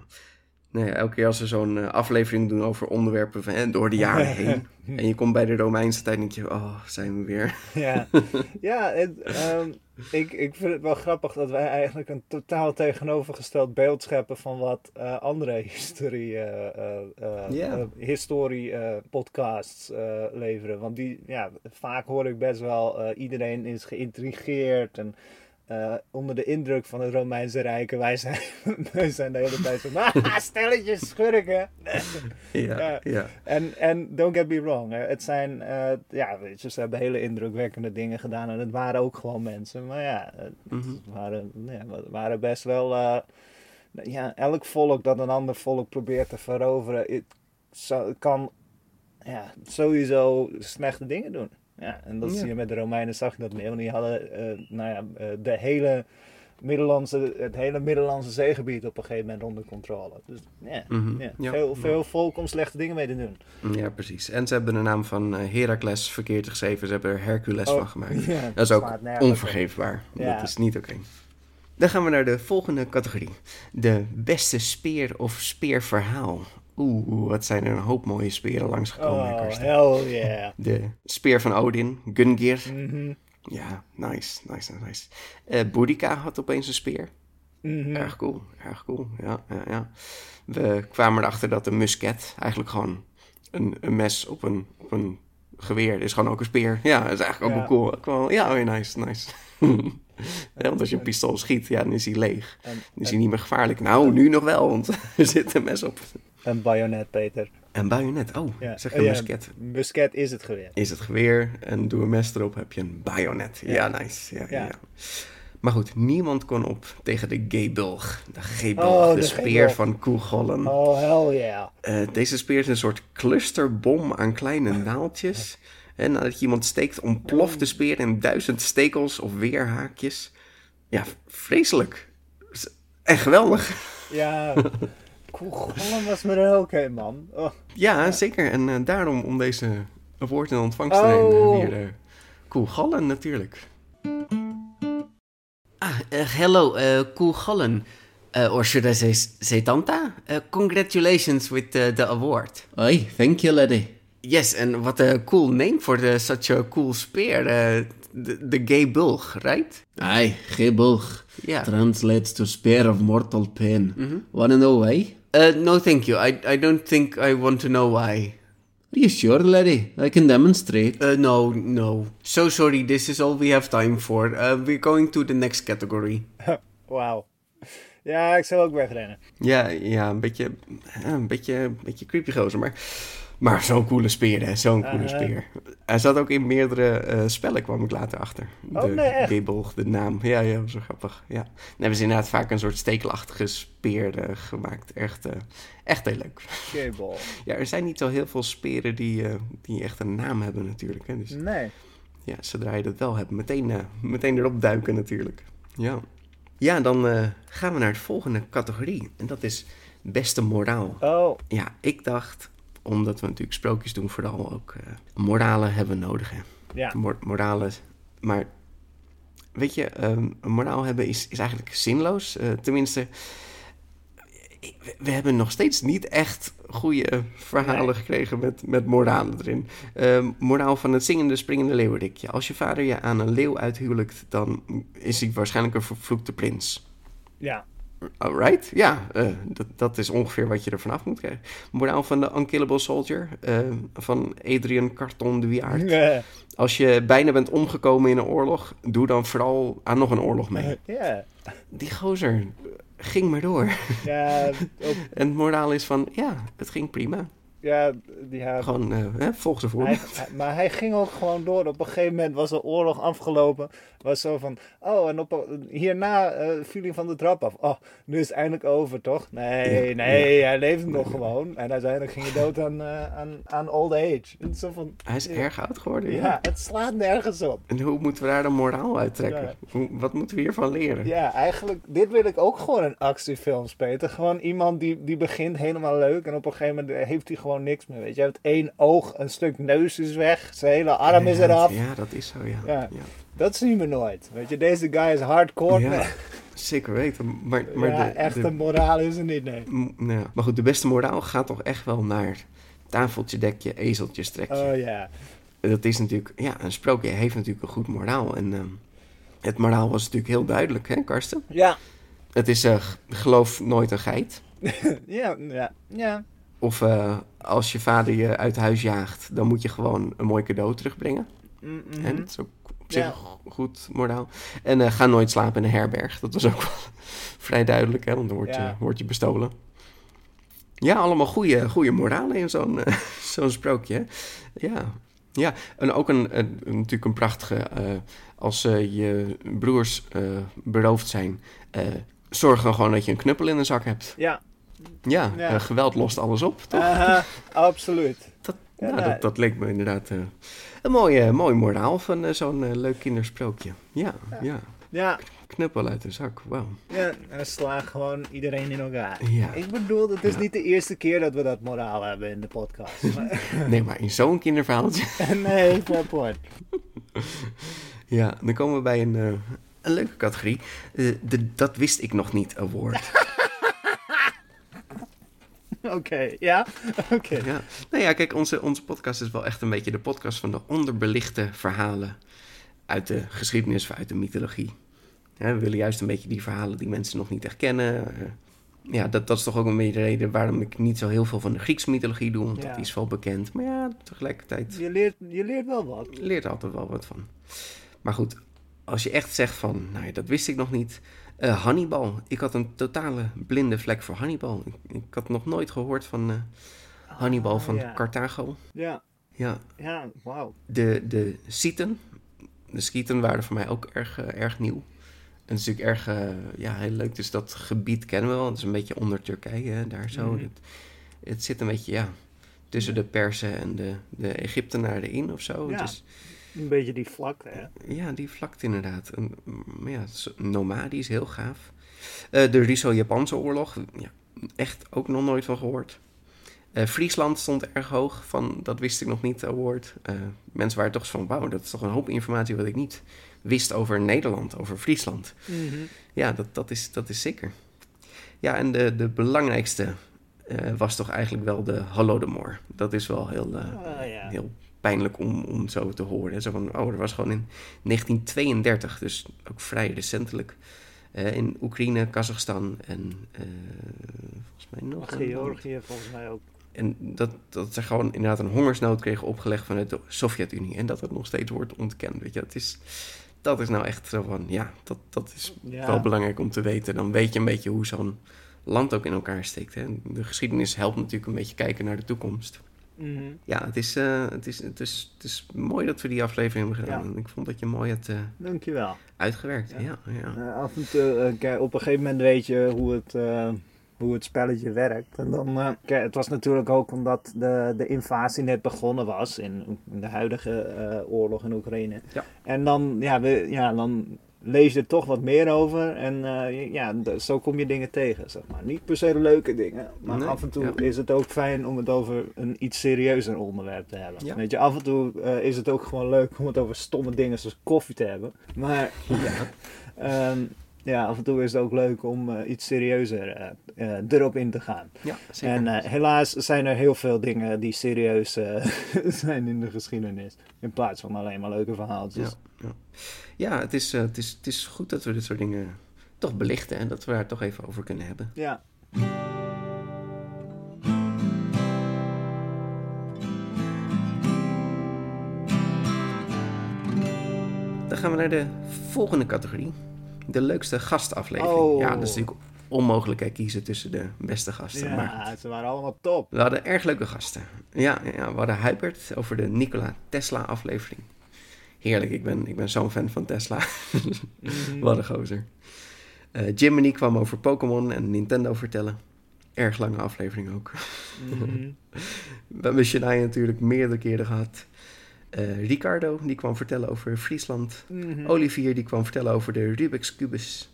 Speaker 1: Nou ja, elke keer als ze zo'n eh, aflevering doen over onderwerpen van, eh, door de jaren heen, en je komt bij de Romeinse tijd, denk je, oh, zijn we weer.
Speaker 2: Ja, ja het, ehm, ik, ik vind het wel grappig dat wij eigenlijk een totaal tegenovergesteld beeld scheppen van wat eh, andere historie, eh, historie podcasts leveren. Want die, ja, vaak hoor ik best wel, iedereen is geïntrigeerd en eh, onder de indruk van het Romeinse Rijk. En Wij zijn, wij zijn de hele tijd zo, ah, stelletjes schurken.
Speaker 1: Ja,
Speaker 2: Ja.
Speaker 1: ja.
Speaker 2: En, en don't get me wrong, het zijn, eh, ja, weet je, ze hebben hele indrukwekkende dingen gedaan en het waren ook gewoon mensen. Maar ja, het
Speaker 1: Mhm.
Speaker 2: waren, ja, waren best wel, eh, ja, elk volk dat een ander volk probeert te veroveren, het zo- kan ja, sowieso slechte dingen doen. Ja, en dat
Speaker 1: Ja.
Speaker 2: zie je met de Romeinen, zag je dat meer, want die hadden, eh, nou ja, eh, de hele... Middellandse, het hele Middellandse zeegebied op een gegeven moment onder controle. Dus ja,
Speaker 1: Mhm.
Speaker 2: Ja. Veel, veel volk om slechte dingen mee te doen.
Speaker 1: Ja, precies. En ze hebben de naam van eh, Heracles verkeerd geschreven. Ze hebben er Hercules
Speaker 2: Oh,
Speaker 1: van gemaakt.
Speaker 2: ja,
Speaker 1: dat is ook onvergeefbaar.
Speaker 2: Ja.
Speaker 1: Dat is niet oké. Dan gaan we naar de volgende categorie. De beste speer of speerverhaal. Oeh, wat zijn er een hoop mooie speren langsgekomen.
Speaker 2: Oh, hell yeah.
Speaker 1: De speer van Odin, Gungir.
Speaker 2: Mhm,
Speaker 1: Ja, nice, nice, nice. Eh Boudica had opeens een speer.
Speaker 2: mhm.
Speaker 1: Erg cool, erg cool. Ja, ja, ja. We kwamen erachter dat een musket eigenlijk gewoon een, een mes op een, op een geweer is gewoon ook een speer. Ja, dat is eigenlijk ook wel cool. Wel- ja, oh, nice, nice. Ja, want als je een pistool schiet, ja, dan is hij leeg.
Speaker 2: En,
Speaker 1: Dan is hij niet meer gevaarlijk. Nou, nu nog wel, want er zit een mes op.
Speaker 2: een bajonet, Peter.
Speaker 1: Een bajonet. Oh,
Speaker 2: Ja.
Speaker 1: zeg
Speaker 2: Oh,
Speaker 1: een musket.
Speaker 2: Musket is het geweer.
Speaker 1: Is het geweer en doe een mes erop, heb je een bajonet. Ja, nice. Ja, ja. Maar goed, niemand kon op tegen de Geibulg. De Geibulg,
Speaker 2: Oh,
Speaker 1: de,
Speaker 2: de
Speaker 1: speer van Koegollen.
Speaker 2: Oh, hell yeah.
Speaker 1: Eh, deze speer is een soort clusterbom aan kleine naaltjes. En nadat je iemand steekt, ontploft de speer in duizend stekels of weerhaakjes. Ja, vreselijk. En geweldig.
Speaker 2: Ja, Koegollen was me er ook man. Oh,
Speaker 1: Ja, zeker. En eh, daarom om deze award in ontvangst te
Speaker 2: Oh.
Speaker 1: nemen. Weer de Koegallen natuurlijk.
Speaker 7: Ah, uh, hello, uh. Uh, or should I say, say Tanta? Uh, congratulations with uh, the award.
Speaker 8: Aye, thank you, laddie.
Speaker 1: Yes, and what a cool name for the, such a cool spear. Uh, the, the gay bulg, right?
Speaker 8: Aye, Gebulg.
Speaker 1: Yeah.
Speaker 8: Translates to spear of mortal pain. Wanna know why?
Speaker 1: Uh, no, thank you. I, I don't think I want to know why.
Speaker 8: Are you sure, laddie? I can demonstrate.
Speaker 1: Uh, no, no. So sorry, this is all we have time for. Uh, we're going to the next category.
Speaker 2: wauw. Ja, ik zou ook wegrennen.
Speaker 1: Ja, ja, een beetje, ja, een beetje, een beetje creepy gozer, maar, maar zo'n coole speer, hè, zo'n coole
Speaker 2: Aha.
Speaker 1: speer. Hij zat ook in meerdere eh, spellen, kwam ik later achter.
Speaker 2: Oh,
Speaker 1: de
Speaker 2: nee,
Speaker 1: de naam. Ja, ja, zo grappig. Ja. Dan hebben ze inderdaad vaak een soort stekelachtige speer eh, gemaakt. Echt, eh, echt heel leuk.
Speaker 2: Cable.
Speaker 1: Ja, er zijn niet zo heel veel speren die, eh, die echt een naam hebben natuurlijk. Hè. Dus
Speaker 2: Nee.
Speaker 1: ja, zodra je dat wel hebt, meteen, eh, meteen erop duiken natuurlijk. Ja, ja dan eh, gaan we naar de volgende categorie. En dat is beste moraal.
Speaker 2: Oh,
Speaker 1: Ja, ik dacht, omdat we natuurlijk sprookjes doen, vooral ook eh, moralen hebben we nodig. Hè.
Speaker 2: ja.
Speaker 1: Mor- moralen. Maar weet je, ehm, een moraal hebben is, is eigenlijk zinloos. Eh, tenminste, we, we hebben nog steeds niet echt goede verhalen
Speaker 2: Nee.
Speaker 1: gekregen met, met moralen erin. Ehm, moraal van het zingende, springende leeuwerdikje. Als je vader je aan een leeuw uithuwelijkt, dan is hij waarschijnlijk een vervloekte prins.
Speaker 2: Ja.
Speaker 1: Alright, ja, eh, dat, dat is ongeveer wat je er vanaf moet krijgen. Moraal van de Unkillable Soldier eh, van Adrian Carton de Wiaard.
Speaker 2: Ja.
Speaker 1: Als je bijna bent omgekomen in een oorlog, doe dan vooral aan nog een oorlog mee.
Speaker 2: Ja.
Speaker 1: Die gozer ging maar door. En het moraal is van, ja, het ging prima.
Speaker 2: Ja, ja
Speaker 1: Gewoon, eh, hè, volg ze voor.
Speaker 2: Hij, hij- maar hij ging ook gewoon door. Op een gegeven moment was de oorlog afgelopen. Was zo van, oh, en op, hierna eh viel hij van de trap af. Oh, nu is het eindelijk over, toch? Nee,
Speaker 1: Ja,
Speaker 2: nee, hij leefde nog gewoon. En uiteindelijk ging hij dood aan, eh, aan, aan old age. Is zo van,
Speaker 1: Hij is erg oud geworden, ja.
Speaker 2: het slaat nergens op.
Speaker 1: En hoe moeten we daar dan moraal uit trekken? Hoe- wat moeten we hiervan leren?
Speaker 2: Ja, eigenlijk, dit wil ik ook gewoon een actiefilm spelen. Gewoon iemand die, die begint helemaal leuk en op een gegeven moment heeft hij gewoon niks meer. Weet je, hij heeft één oog, een stuk neus is weg, zijn hele arm is eraf.
Speaker 1: Ja, dat is zo, ja.
Speaker 2: Dat zien we nooit. Weet je, deze guy is hardcore.
Speaker 1: Ja, zeker weten. Maar, maar
Speaker 2: ja,
Speaker 1: de,
Speaker 2: echte
Speaker 1: de-
Speaker 2: moraal is er niet, nee.
Speaker 1: nou maar goed, de beste moraal gaat toch echt wel naar tafeltje, dekje, ezeltje, strekje.
Speaker 2: Oh ja.
Speaker 1: Dat is natuurlijk, ja, een sprookje heeft natuurlijk een goed moraal. En ehm, het moraal was natuurlijk heel duidelijk, hè, Karsten?
Speaker 2: Ja.
Speaker 1: Het is, g- geloof nooit een geit.
Speaker 2: Ja, ja, ja.
Speaker 1: Of eh, als je vader je uit huis jaagt, dan moet je gewoon een mooi cadeau terugbrengen.
Speaker 2: Mm.
Speaker 1: En dat is ook op zich
Speaker 2: Ja.
Speaker 1: goed moraal. En eh, ga nooit slapen in een herberg. Dat was ook wel vrij duidelijk, hè? want dan word,
Speaker 2: Ja.
Speaker 1: je, word je bestolen. Ja, allemaal goede, goede moralen in zo'n eh, zo'n sprookje. hè. Ja. ja, en ook een, een, natuurlijk een prachtige... als je broers beroofd zijn... zorg dan gewoon dat je een knuppel in de zak hebt.
Speaker 2: Ja,
Speaker 1: Ja,
Speaker 2: Ja.
Speaker 1: eh, geweld lost alles op, toch?
Speaker 2: aha, absoluut.
Speaker 1: Dat,
Speaker 2: Ja,
Speaker 1: nou, dat, dat leek me inderdaad eh, een mooie, mooi moraal van eh, zo'n leuk kindersprookje. Ja, ja,
Speaker 2: Ja,
Speaker 1: Knuppel uit de zak, wauw.
Speaker 2: ja, en sla gewoon iedereen in elkaar.
Speaker 1: Ja.
Speaker 2: Ik bedoel, het is niet de eerste keer dat we dat moraal hebben in de podcast. Maar-
Speaker 1: Nee, maar in zo'n kinderverhaaltje.
Speaker 2: nee, point.
Speaker 1: Ja, dan komen we bij een, een leuke categorie. De Dat wist ik nog niet award.
Speaker 2: Oké, ja, oké.
Speaker 1: ja. Nou ja, kijk, onze, onze podcast is wel echt een beetje de podcast van de onderbelichte verhalen uit de geschiedenis uit de mythologie. Ja, we willen juist een beetje die verhalen die mensen nog niet echt kennen. eh, ja, dat, dat is toch ook een beetje de reden waarom ik niet zo heel veel van de Griekse mythologie doe, want
Speaker 2: Ja.
Speaker 1: dat is wel bekend. Maar ja, tegelijkertijd
Speaker 2: Je leert, je leert wel wat.
Speaker 1: je leert er altijd wel wat van. Maar goed, als je echt zegt van, nou ja, dat wist ik nog niet. Eh, Hannibal. Ik had een totale blinde vlek voor Hannibal. Ik, ik had nog nooit gehoord van eh, Hannibal van
Speaker 2: ja.
Speaker 1: Carthago.
Speaker 2: Ja,
Speaker 1: Ja,
Speaker 2: ja, wauw.
Speaker 1: de, de Scythen. De Scythen waren voor mij ook erg, eh, erg nieuw. En het is natuurlijk erg ja, heel leuk. Dus dat gebied kennen we wel. Het is een beetje onder Turkije, hè, daar zo.
Speaker 2: Mhm.
Speaker 1: het, het zit een beetje, ja, tussen de Persen en de, de Egyptenaren in of zo.
Speaker 2: Ja.
Speaker 1: Is,
Speaker 2: Een beetje die vlakte, hè.
Speaker 1: ja, die vlakte inderdaad. En, mm, ja, nomadisch, heel gaaf. Eh, de Russo-Japanse oorlog, ja, echt ook nog nooit van gehoord. Eh, Friesland stond erg hoog van, dat wist ik nog niet, award. Eh, mensen waren toch van, wauw, dat is toch een hoop informatie wat ik niet wist over Nederland, over Friesland. Ja, dat, dat, is, dat is zeker. Ja, en de, de belangrijkste was toch eigenlijk wel de Holodomor. Dat is wel heel,
Speaker 2: Ah, ja.
Speaker 1: heel pijnlijk om, om zo te horen. Zo van, oh, er was gewoon in 1932, dus ook vrij recentelijk. eh, in Oekraïne, Kazachstan en eh, volgens mij nog.
Speaker 2: Georgië volgens mij ook.
Speaker 1: En dat, dat ze gewoon inderdaad een hongersnood kregen opgelegd vanuit de Sovjet-Unie. En dat het nog steeds wordt ontkend. Weet je, het is, dat is nou echt zo van, ja, dat, dat is
Speaker 2: Ja.
Speaker 1: wel belangrijk om te weten. Dan weet je een beetje hoe zo'n land ook in elkaar steekt. Hè. De geschiedenis helpt natuurlijk een beetje kijken naar de toekomst.
Speaker 2: Mhm.
Speaker 1: Ja, het is, eh, het, is, het, is, het is mooi dat we die aflevering hebben gedaan.
Speaker 2: Ja.
Speaker 1: Ik vond dat je mooi hebt eh,
Speaker 2: Dankjewel.
Speaker 1: uitgewerkt. Ja. Ja,
Speaker 2: Eh, af en toe, kijk, op een gegeven moment weet je hoe het, hoe het spelletje werkt. En dan, kijk, het was natuurlijk ook omdat de, de invasie net begonnen was in, in de huidige oorlog in Oekraïne.
Speaker 1: Ja.
Speaker 2: En dan, ja, we, ja, dan lees je er toch wat meer over. En eh, ja, zo kom je dingen tegen, zeg maar. Niet per se leuke dingen, maar
Speaker 1: Nee,
Speaker 2: af en toe
Speaker 1: ja.
Speaker 2: is het ook fijn om het over een iets serieuzer onderwerp te hebben.
Speaker 1: Ja.
Speaker 2: Weet je, af en toe eh, is het ook gewoon leuk om het over stomme dingen zoals koffie te hebben. Maar Ehm, ja, af en toe is het ook leuk om eh, iets serieuzer eh, eh, erop in te gaan.
Speaker 1: ja zeker.
Speaker 2: En helaas zijn er heel veel dingen die serieus zijn in de geschiedenis. In plaats van alleen maar leuke verhaaltjes.
Speaker 1: Ja, ja. ja het, is, het, is, het is goed dat we dit soort dingen toch belichten en dat we daar toch even over kunnen hebben.
Speaker 2: Ja.
Speaker 1: Dan gaan we naar de volgende categorie. De leukste gastaflevering.
Speaker 2: Oh.
Speaker 1: Ja, dat is natuurlijk onmogelijk hè, kiezen tussen de beste gasten. Maar
Speaker 2: Ja, ze waren allemaal top.
Speaker 1: we hadden erg leuke gasten. Ja, ja we hadden Huibert over de Nikola Tesla aflevering. Heerlijk, ik ben, ik ben zo'n fan van Tesla. Wat een gozer. Eh Jiminy kwam over Pokémon en Nintendo vertellen. Erg lange aflevering ook.
Speaker 2: Mhm.
Speaker 1: We hebben Shania natuurlijk meerdere keren gehad. Eh, Ricardo, die kwam vertellen over Friesland.
Speaker 2: Mhm.
Speaker 1: Olivier, die kwam vertellen over de Rubik's Cubus.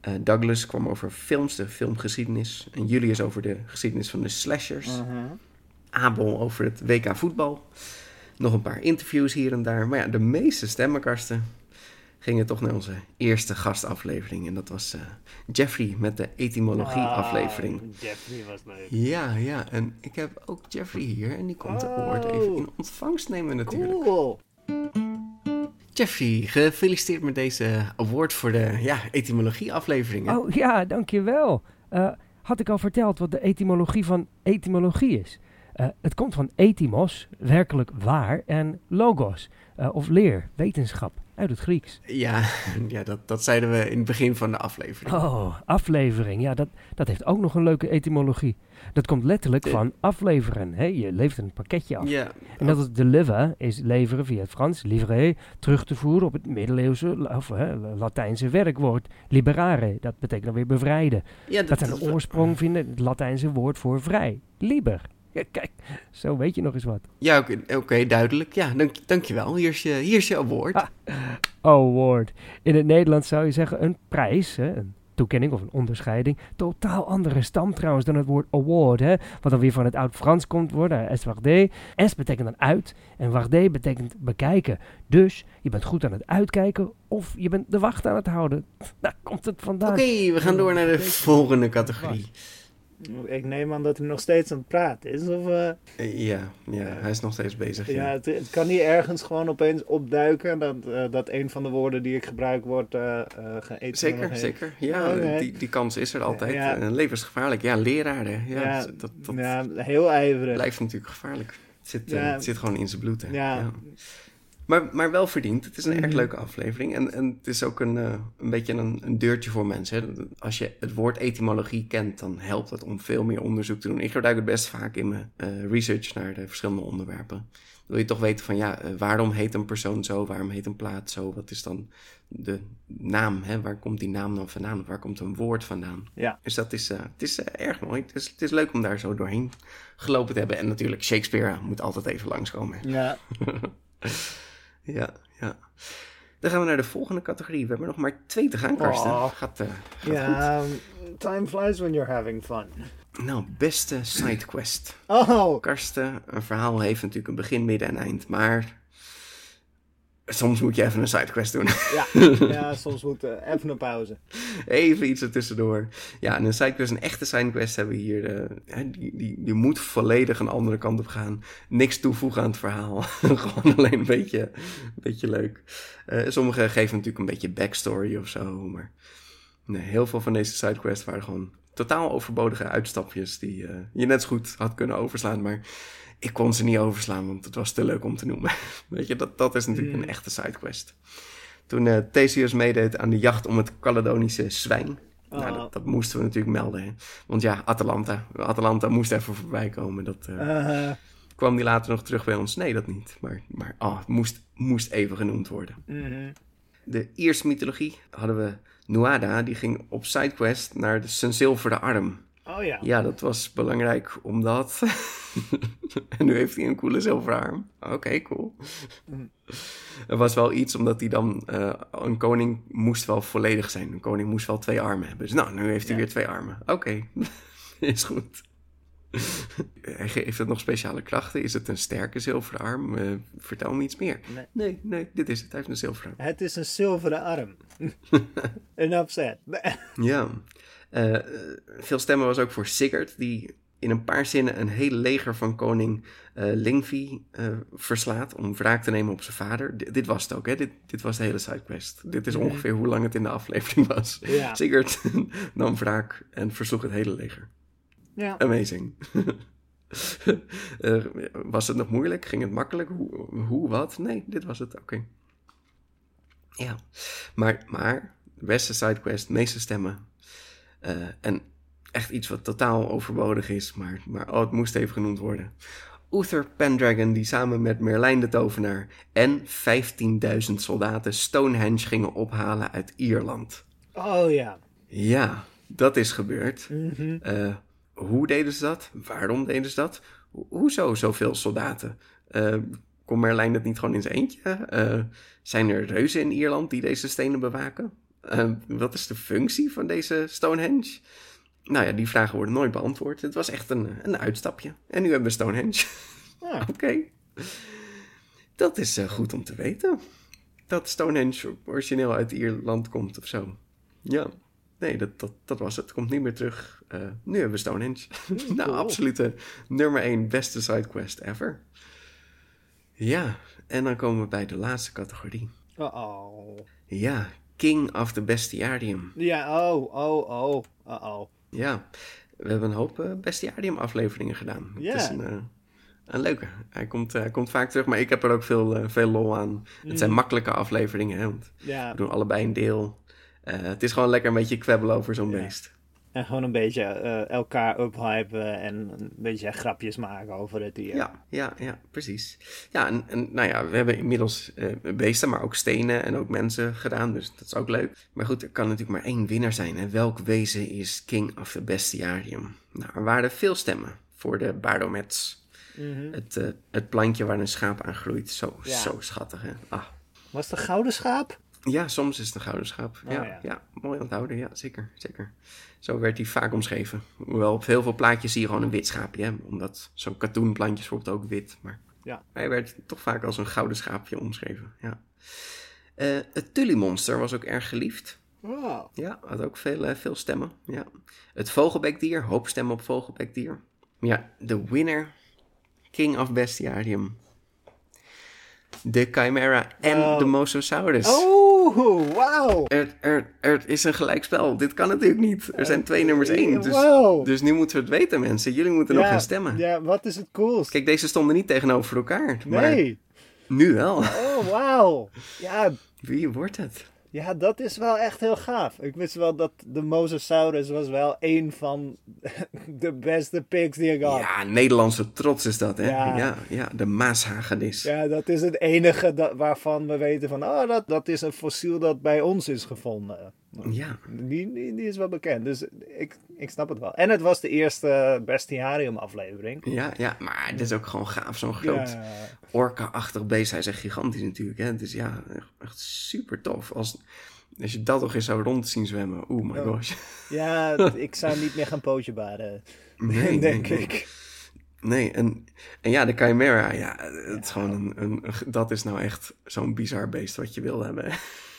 Speaker 1: Eh, Douglas kwam over films, de filmgeschiedenis. En Julius over de geschiedenis van de slashers.
Speaker 2: Mhm.
Speaker 1: Abel over het WK voetbal. Nog een paar interviews hier en daar. Maar ja, de meeste stemmenkasten gingen toch naar onze eerste gastaflevering. En dat was eh, Jeffrey met de etymologie-aflevering.
Speaker 2: Ah, Jeffrey was leuk.
Speaker 1: Ja, ja. En ik heb ook Jeffrey hier. En die komt de award
Speaker 2: Oh.
Speaker 1: even in ontvangst nemen natuurlijk.
Speaker 2: Cool.
Speaker 1: Jeffrey, gefeliciteerd met deze award voor de ja, etymologie-aflevering.
Speaker 9: Oh ja, dankjewel. Eh had ik al verteld wat de etymologie van etymologie is? Eh, het komt van etymos, werkelijk waar, en logos, eh, of leer, wetenschap, uit het Grieks.
Speaker 1: Ja, ja dat, dat zeiden we in het begin van de aflevering.
Speaker 9: Oh, aflevering, ja, dat, dat heeft ook nog een leuke etymologie. Dat komt letterlijk
Speaker 1: Eh.
Speaker 9: van afleveren. Hè? Je levert een pakketje af.
Speaker 1: Ja,
Speaker 9: En dat is deliver, is leveren via het Frans, livrer, terug te voeren op het middeleeuwse of, hè, Latijnse werkwoord. Liberare, dat betekent dan weer bevrijden.
Speaker 1: ja
Speaker 9: Dat een oorsprong vinden, het Latijnse woord voor vrij. Liber. Ja, kijk, zo weet je nog eens wat.
Speaker 1: Ja, oké, duidelijk. Ja, dank, dankjewel. Hier is je, hier is je award.
Speaker 9: Ah. Award. In het Nederlands zou je zeggen een prijs, hè, een toekenning of een onderscheiding. Totaal andere stam trouwens dan het woord award, hè, wat dan weer van het oud-Frans komt worden. Es wardé. Es betekent dan uit en wardé betekent bekijken. Dus je bent goed aan het uitkijken of je bent de wacht aan het houden. Daar komt het vandaan.
Speaker 1: Oké, we gaan door naar de volgende categorie.
Speaker 2: Ik neem aan dat hij nog steeds aan het praten is. Of, eh,
Speaker 1: ja, ja, hij is nog steeds bezig.
Speaker 2: ja,
Speaker 1: Ja.
Speaker 2: het, het kan niet ergens gewoon opeens opduiken dat, eh, dat een van de woorden die ik gebruik wordt eh eh geëten.
Speaker 1: Zeker, zeker. Ja,
Speaker 2: Oké.
Speaker 1: die, die kans is er altijd.
Speaker 2: Ja.
Speaker 1: En levensgevaarlijk. Ja, leraren. Ja,
Speaker 2: Ja,
Speaker 1: dat, dat
Speaker 2: ja, heel ijverig.
Speaker 1: blijft natuurlijk gevaarlijk. Het zit, het zit gewoon in zijn bloed. Hè.
Speaker 2: Ja.
Speaker 1: Maar, maar wel verdiend. Het is een erg
Speaker 2: Mhm.
Speaker 1: leuke aflevering. En, en het is ook een, eh, een beetje een, een deurtje voor mensen. Hè. Als je het woord etymologie kent, dan helpt het om veel meer onderzoek te doen. Ik gebruik het best vaak in mijn eh, research naar de verschillende onderwerpen. Wil je toch weten van ja, eh, waarom heet een persoon zo? Waarom heet een plaats zo? Wat is dan de naam? Hè? Waar komt die naam dan vandaan? Waar komt een woord vandaan?
Speaker 2: Ja.
Speaker 1: Dus dat is, het is erg mooi. Het is, het is leuk om daar zo doorheen gelopen te hebben. En natuurlijk, Shakespeare moet altijd even langskomen.
Speaker 2: Ja.
Speaker 1: Ja, ja. Dan gaan we naar de volgende categorie. We hebben nog maar twee te gaan, Karsten.
Speaker 2: Oh.
Speaker 1: Gaat, gaat
Speaker 2: ja, time flies when you're having fun.
Speaker 1: Nou, beste sidequest.
Speaker 2: Oh,
Speaker 1: Karsten, een verhaal heeft natuurlijk een begin, midden en eind. Maar soms moet je even een sidequest doen.
Speaker 2: ja. ja, soms moet eh, even een pauze.
Speaker 1: even iets ertussendoor. Ja, en een sidequest, een echte sidequest hebben we hier. hè, die, die, die moet volledig een andere kant op gaan. Niks toevoegen aan het verhaal. Gewoon alleen een beetje, een beetje leuk. Eh sommige geven natuurlijk een beetje backstory of zo. Maar nee, heel veel van deze sidequests waren gewoon totaal overbodige uitstapjes. Die je net zo goed had kunnen overslaan. Maar ik kon ze niet overslaan, want het was te leuk om te noemen. Weet je, dat, dat is natuurlijk
Speaker 2: Mm.
Speaker 1: een echte sidequest. Toen eh, Theseus meedeed aan de jacht om het Caledonische zwijn. Nou,
Speaker 2: Oh.
Speaker 1: dat, dat moesten we natuurlijk melden. Hè? Want ja, Atalanta. Atalanta moest even voorbij komen. Dat, eh,
Speaker 2: Eh,
Speaker 1: Kwam die later nog terug bij ons? Nee, dat niet. Maar, maar oh, het moest, moest even genoemd worden.
Speaker 2: mhm.
Speaker 1: De Ierse mythologie hadden we Nuada. Die ging op sidequest naar de zijn zilveren arm.
Speaker 2: Oh ja.
Speaker 1: Ja, dat was belangrijk omdat... en nu heeft hij een coole zilveren arm. Oké, cool. Er was wel iets omdat hij dan... eh, een koning moest wel volledig zijn. Een koning moest wel twee armen hebben. Dus nou, nu heeft hij
Speaker 2: Ja.
Speaker 1: weer twee armen. Oké, is goed. Heeft het nog speciale krachten? Is het een sterke zilveren arm? Eh, vertel me iets meer.
Speaker 2: Nee.
Speaker 1: nee, nee, dit is het. Hij heeft een zilveren arm.
Speaker 2: Het is een zilveren arm. een upset.
Speaker 1: Ja. Eh, veel stemmen was ook voor Sigurd, die in een paar zinnen een hele leger van koning eh Lingvi eh, verslaat om wraak te nemen op zijn vader. D- dit was het ook, hè? Dit, dit was de hele sidequest. Dit is ongeveer hoe lang het in de aflevering was.
Speaker 2: Ja.
Speaker 1: Sigurd nam wraak en versloeg het hele leger.
Speaker 2: Ja.
Speaker 1: Amazing. Was het nog moeilijk? Ging het makkelijk? Hoe, hoe wat? Nee, dit was het. Oké. Ja. Maar, maar, beste sidequest, meeste stemmen. Eh, en echt iets wat totaal overbodig is, maar, maar oh, het moest even genoemd worden. Uther Pendragon, die samen met Merlijn de Tovenaar en 15.000 soldaten Stonehenge gingen ophalen uit Ierland.
Speaker 2: Oh ja.
Speaker 1: Ja, dat is gebeurd.
Speaker 2: Mhm.
Speaker 1: Eh, hoe deden ze dat? Waarom deden ze dat? Ho- hoezo zoveel soldaten? Eh, kon Merlijn dat niet gewoon in zijn eentje? Zijn er reuzen in Ierland die deze stenen bewaken? Eh, wat is de functie van deze Stonehenge? Nou ja, die vragen worden nooit beantwoord. Het was echt een, een uitstapje. En nu hebben we Stonehenge.
Speaker 2: Ja.
Speaker 1: Oké. Dat is eh, goed om te weten. Dat Stonehenge origineel uit Ierland komt of zo. Ja. Nee, dat, dat, dat was het. Komt niet meer terug. Eh, nu hebben we Stonehenge. nou, absolute nummer 1 beste sidequest ever. Ja, en dan komen we bij de laatste categorie.
Speaker 2: Uh-oh.
Speaker 1: Ja, King of the Bestiarium.
Speaker 2: Ja, oh, oh, oh. Uh-oh.
Speaker 1: Ja, we hebben een hoop eh, Bestiarium afleveringen gedaan.
Speaker 2: Ja.
Speaker 1: Het is een, eh, een leuke. Hij komt, eh, hij komt vaak terug, maar ik heb er ook veel, eh, veel lol aan. Het zijn
Speaker 2: Mhm.
Speaker 1: makkelijke afleveringen, hè, want
Speaker 2: Ja.
Speaker 1: we doen allebei een deel. Eh, het is gewoon lekker een beetje kwebbelen over zo'n beest.
Speaker 2: En gewoon een beetje eh, elkaar uphypen en een beetje grapjes maken over het dier.
Speaker 1: Ja, ja, ja, precies. Ja, en, en nou ja, we hebben inmiddels eh, beesten, maar ook stenen en ook mensen gedaan, dus dat is ook leuk. Maar goed, er kan natuurlijk maar één winnaar zijn. En welk wezen is King of the Bestiarium? Nou, er waren veel stemmen voor de Bardomets.
Speaker 2: Mhm.
Speaker 1: Het, eh, het plantje waar een schaap aan groeit. Zo,
Speaker 2: Ja.
Speaker 1: zo schattig, hè? Ah.
Speaker 2: Was het een gouden schaap?
Speaker 1: Ja, soms is het een gouden schaap.
Speaker 2: Oh,
Speaker 1: ja,
Speaker 2: ja.
Speaker 1: ja. mooi onthouden. Ja, zeker, zeker. Zo werd hij vaak omschreven. Hoewel op heel veel plaatjes zie je gewoon een wit schaapje. Hè? Omdat zo'n katoenplantje is bijvoorbeeld ook wit. Maar
Speaker 2: Ja.
Speaker 1: hij werd toch vaak als een gouden schaapje omschreven. Ja. Eh, het Tully-monster was ook erg geliefd.
Speaker 2: Wow.
Speaker 1: Ja, had ook veel, eh, veel stemmen. Ja. Het vogelbekdier, hoop stemmen op vogelbekdier. Ja, de winner, King of Bestiarium. De Chimera en de Mosasaurus.
Speaker 2: Oh, wauw.
Speaker 1: Er, er, er is een gelijkspel. Dit kan natuurlijk niet. Er zijn twee nummers één. Dus,
Speaker 2: Wow.
Speaker 1: dus nu moeten we het weten, mensen. Jullie moeten nog gaan stemmen.
Speaker 2: Ja, wat is het coolst?
Speaker 1: Kijk, deze stonden niet tegenover elkaar. Maar
Speaker 2: Nee.
Speaker 1: nu wel.
Speaker 2: Oh, wauw. Ja,
Speaker 1: Wie wordt het?
Speaker 2: Ja, dat is wel echt heel gaaf. Ik wist wel dat de Mosasaurus was wel een van de beste pigs die ik had.
Speaker 1: Ja, Nederlandse trots is dat, hè?
Speaker 2: Ja.
Speaker 1: Ja, ja, de Maashagedis.
Speaker 2: Ja, dat is het enige dat, waarvan we weten van, oh, dat, dat is een fossiel dat bij ons is gevonden.
Speaker 1: Ja.
Speaker 2: Die, die, die is wel bekend, dus ik, ik snap het wel. En het was de eerste Bestiarium aflevering.
Speaker 1: Ja, ja, maar het is ook gewoon gaaf. Zo'n groot
Speaker 2: Ja.
Speaker 1: orka-achtig beest. Hij is echt gigantisch natuurlijk, hè? Dus ja, echt, super tof. Als, als je dat toch eens zou rond zien zwemmen. Oeh, my
Speaker 2: Ja.
Speaker 1: gosh.
Speaker 2: Ja, ik zou niet meer gaan pootje baden,
Speaker 1: Nee,
Speaker 2: denk
Speaker 1: nee,
Speaker 2: ik.
Speaker 1: Nee, en, en ja, de Chimera, ja, het is gewoon een, een- dat is nou echt zo'n bizar beest wat je wil hebben.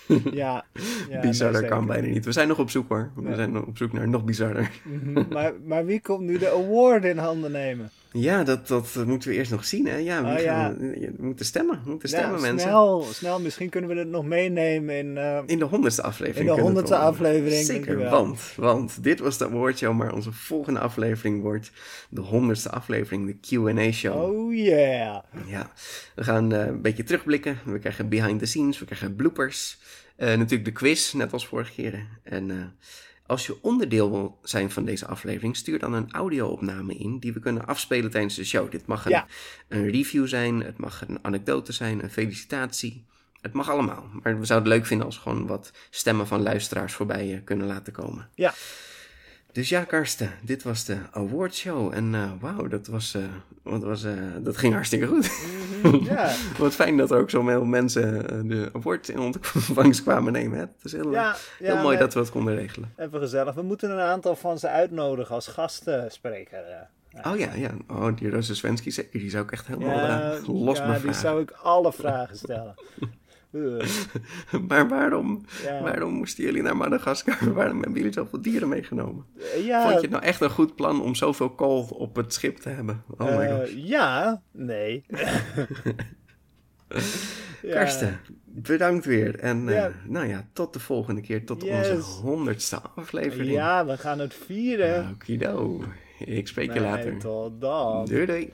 Speaker 2: Ja, ja
Speaker 1: Bizarder
Speaker 2: nee,
Speaker 1: kan bijna niet. We zijn nog op zoek hoor. We zijn op zoek naar nog bizarder.
Speaker 2: Mhm, maar, maar wie komt nu de award in handen nemen?
Speaker 1: Ja, dat, dat moeten we eerst nog zien hè. Ja,
Speaker 2: Oh,
Speaker 1: gaan we, we moeten stemmen. We moeten stemmen
Speaker 2: Ja,
Speaker 1: mensen.
Speaker 2: snel, snel, misschien kunnen we het nog meenemen in... eh,
Speaker 1: In de honderdste aflevering.
Speaker 2: In de honderdste aflevering,
Speaker 1: Zeker, want, want dit was de awardshow, maar onze volgende aflevering wordt de honderdste aflevering, de Q&A show.
Speaker 2: Oh yeah.
Speaker 1: Ja, we gaan eh, een beetje terugblikken. We krijgen behind the scenes, we krijgen bloopers. Eh, natuurlijk de quiz, net als vorige keren. En eh, als je onderdeel wil zijn van deze aflevering, stuur dan een audio-opname in die we kunnen afspelen tijdens de show. Dit mag een,
Speaker 2: Ja.
Speaker 1: een review zijn, het mag een anekdote zijn, een felicitatie. Het mag allemaal. Maar we zouden het leuk vinden als we gewoon wat stemmen van luisteraars voorbij eh, kunnen laten komen.
Speaker 2: Ja.
Speaker 1: Dus ja, Karsten, dit was de awardshow. En eh, wauw, dat, was, eh, wat was, eh, dat ging hartstikke goed.
Speaker 2: Ja.
Speaker 1: Wat fijn dat er ook zo veel mensen eh, de award in ontvangst kwamen nemen. Hè? Het is heel,
Speaker 2: Ja,
Speaker 1: heel
Speaker 2: ja,
Speaker 1: mooi dat we het konden regelen.
Speaker 2: Even gezellig. We moeten een aantal van ze uitnodigen als gastenspreker. eh.
Speaker 1: Oh ja, ja. Oh, die Roze Svensky zeker. Die zou ik echt helemaal
Speaker 2: Ja,
Speaker 1: eh, los
Speaker 2: ja
Speaker 1: mee
Speaker 2: die
Speaker 1: vragen.
Speaker 2: zou ik alle vragen stellen.
Speaker 1: Maar waarom,
Speaker 2: Ja.
Speaker 1: waarom moesten jullie naar Madagaskar? Waarom hebben jullie zoveel dieren meegenomen?
Speaker 2: Ja,
Speaker 1: Vond je het nou echt een goed plan om zoveel kool op het schip te hebben? Oh my
Speaker 2: eh,
Speaker 1: gosh.
Speaker 2: ja, nee. Ja.
Speaker 1: Karsten, bedankt weer. En eh, nou ja, tot de volgende keer. Tot
Speaker 2: Yes.
Speaker 1: onze honderdste aflevering.
Speaker 2: Ja, we gaan het vieren.
Speaker 1: Okido. Ik spreek je later.
Speaker 2: tot dan.
Speaker 1: Doei doei.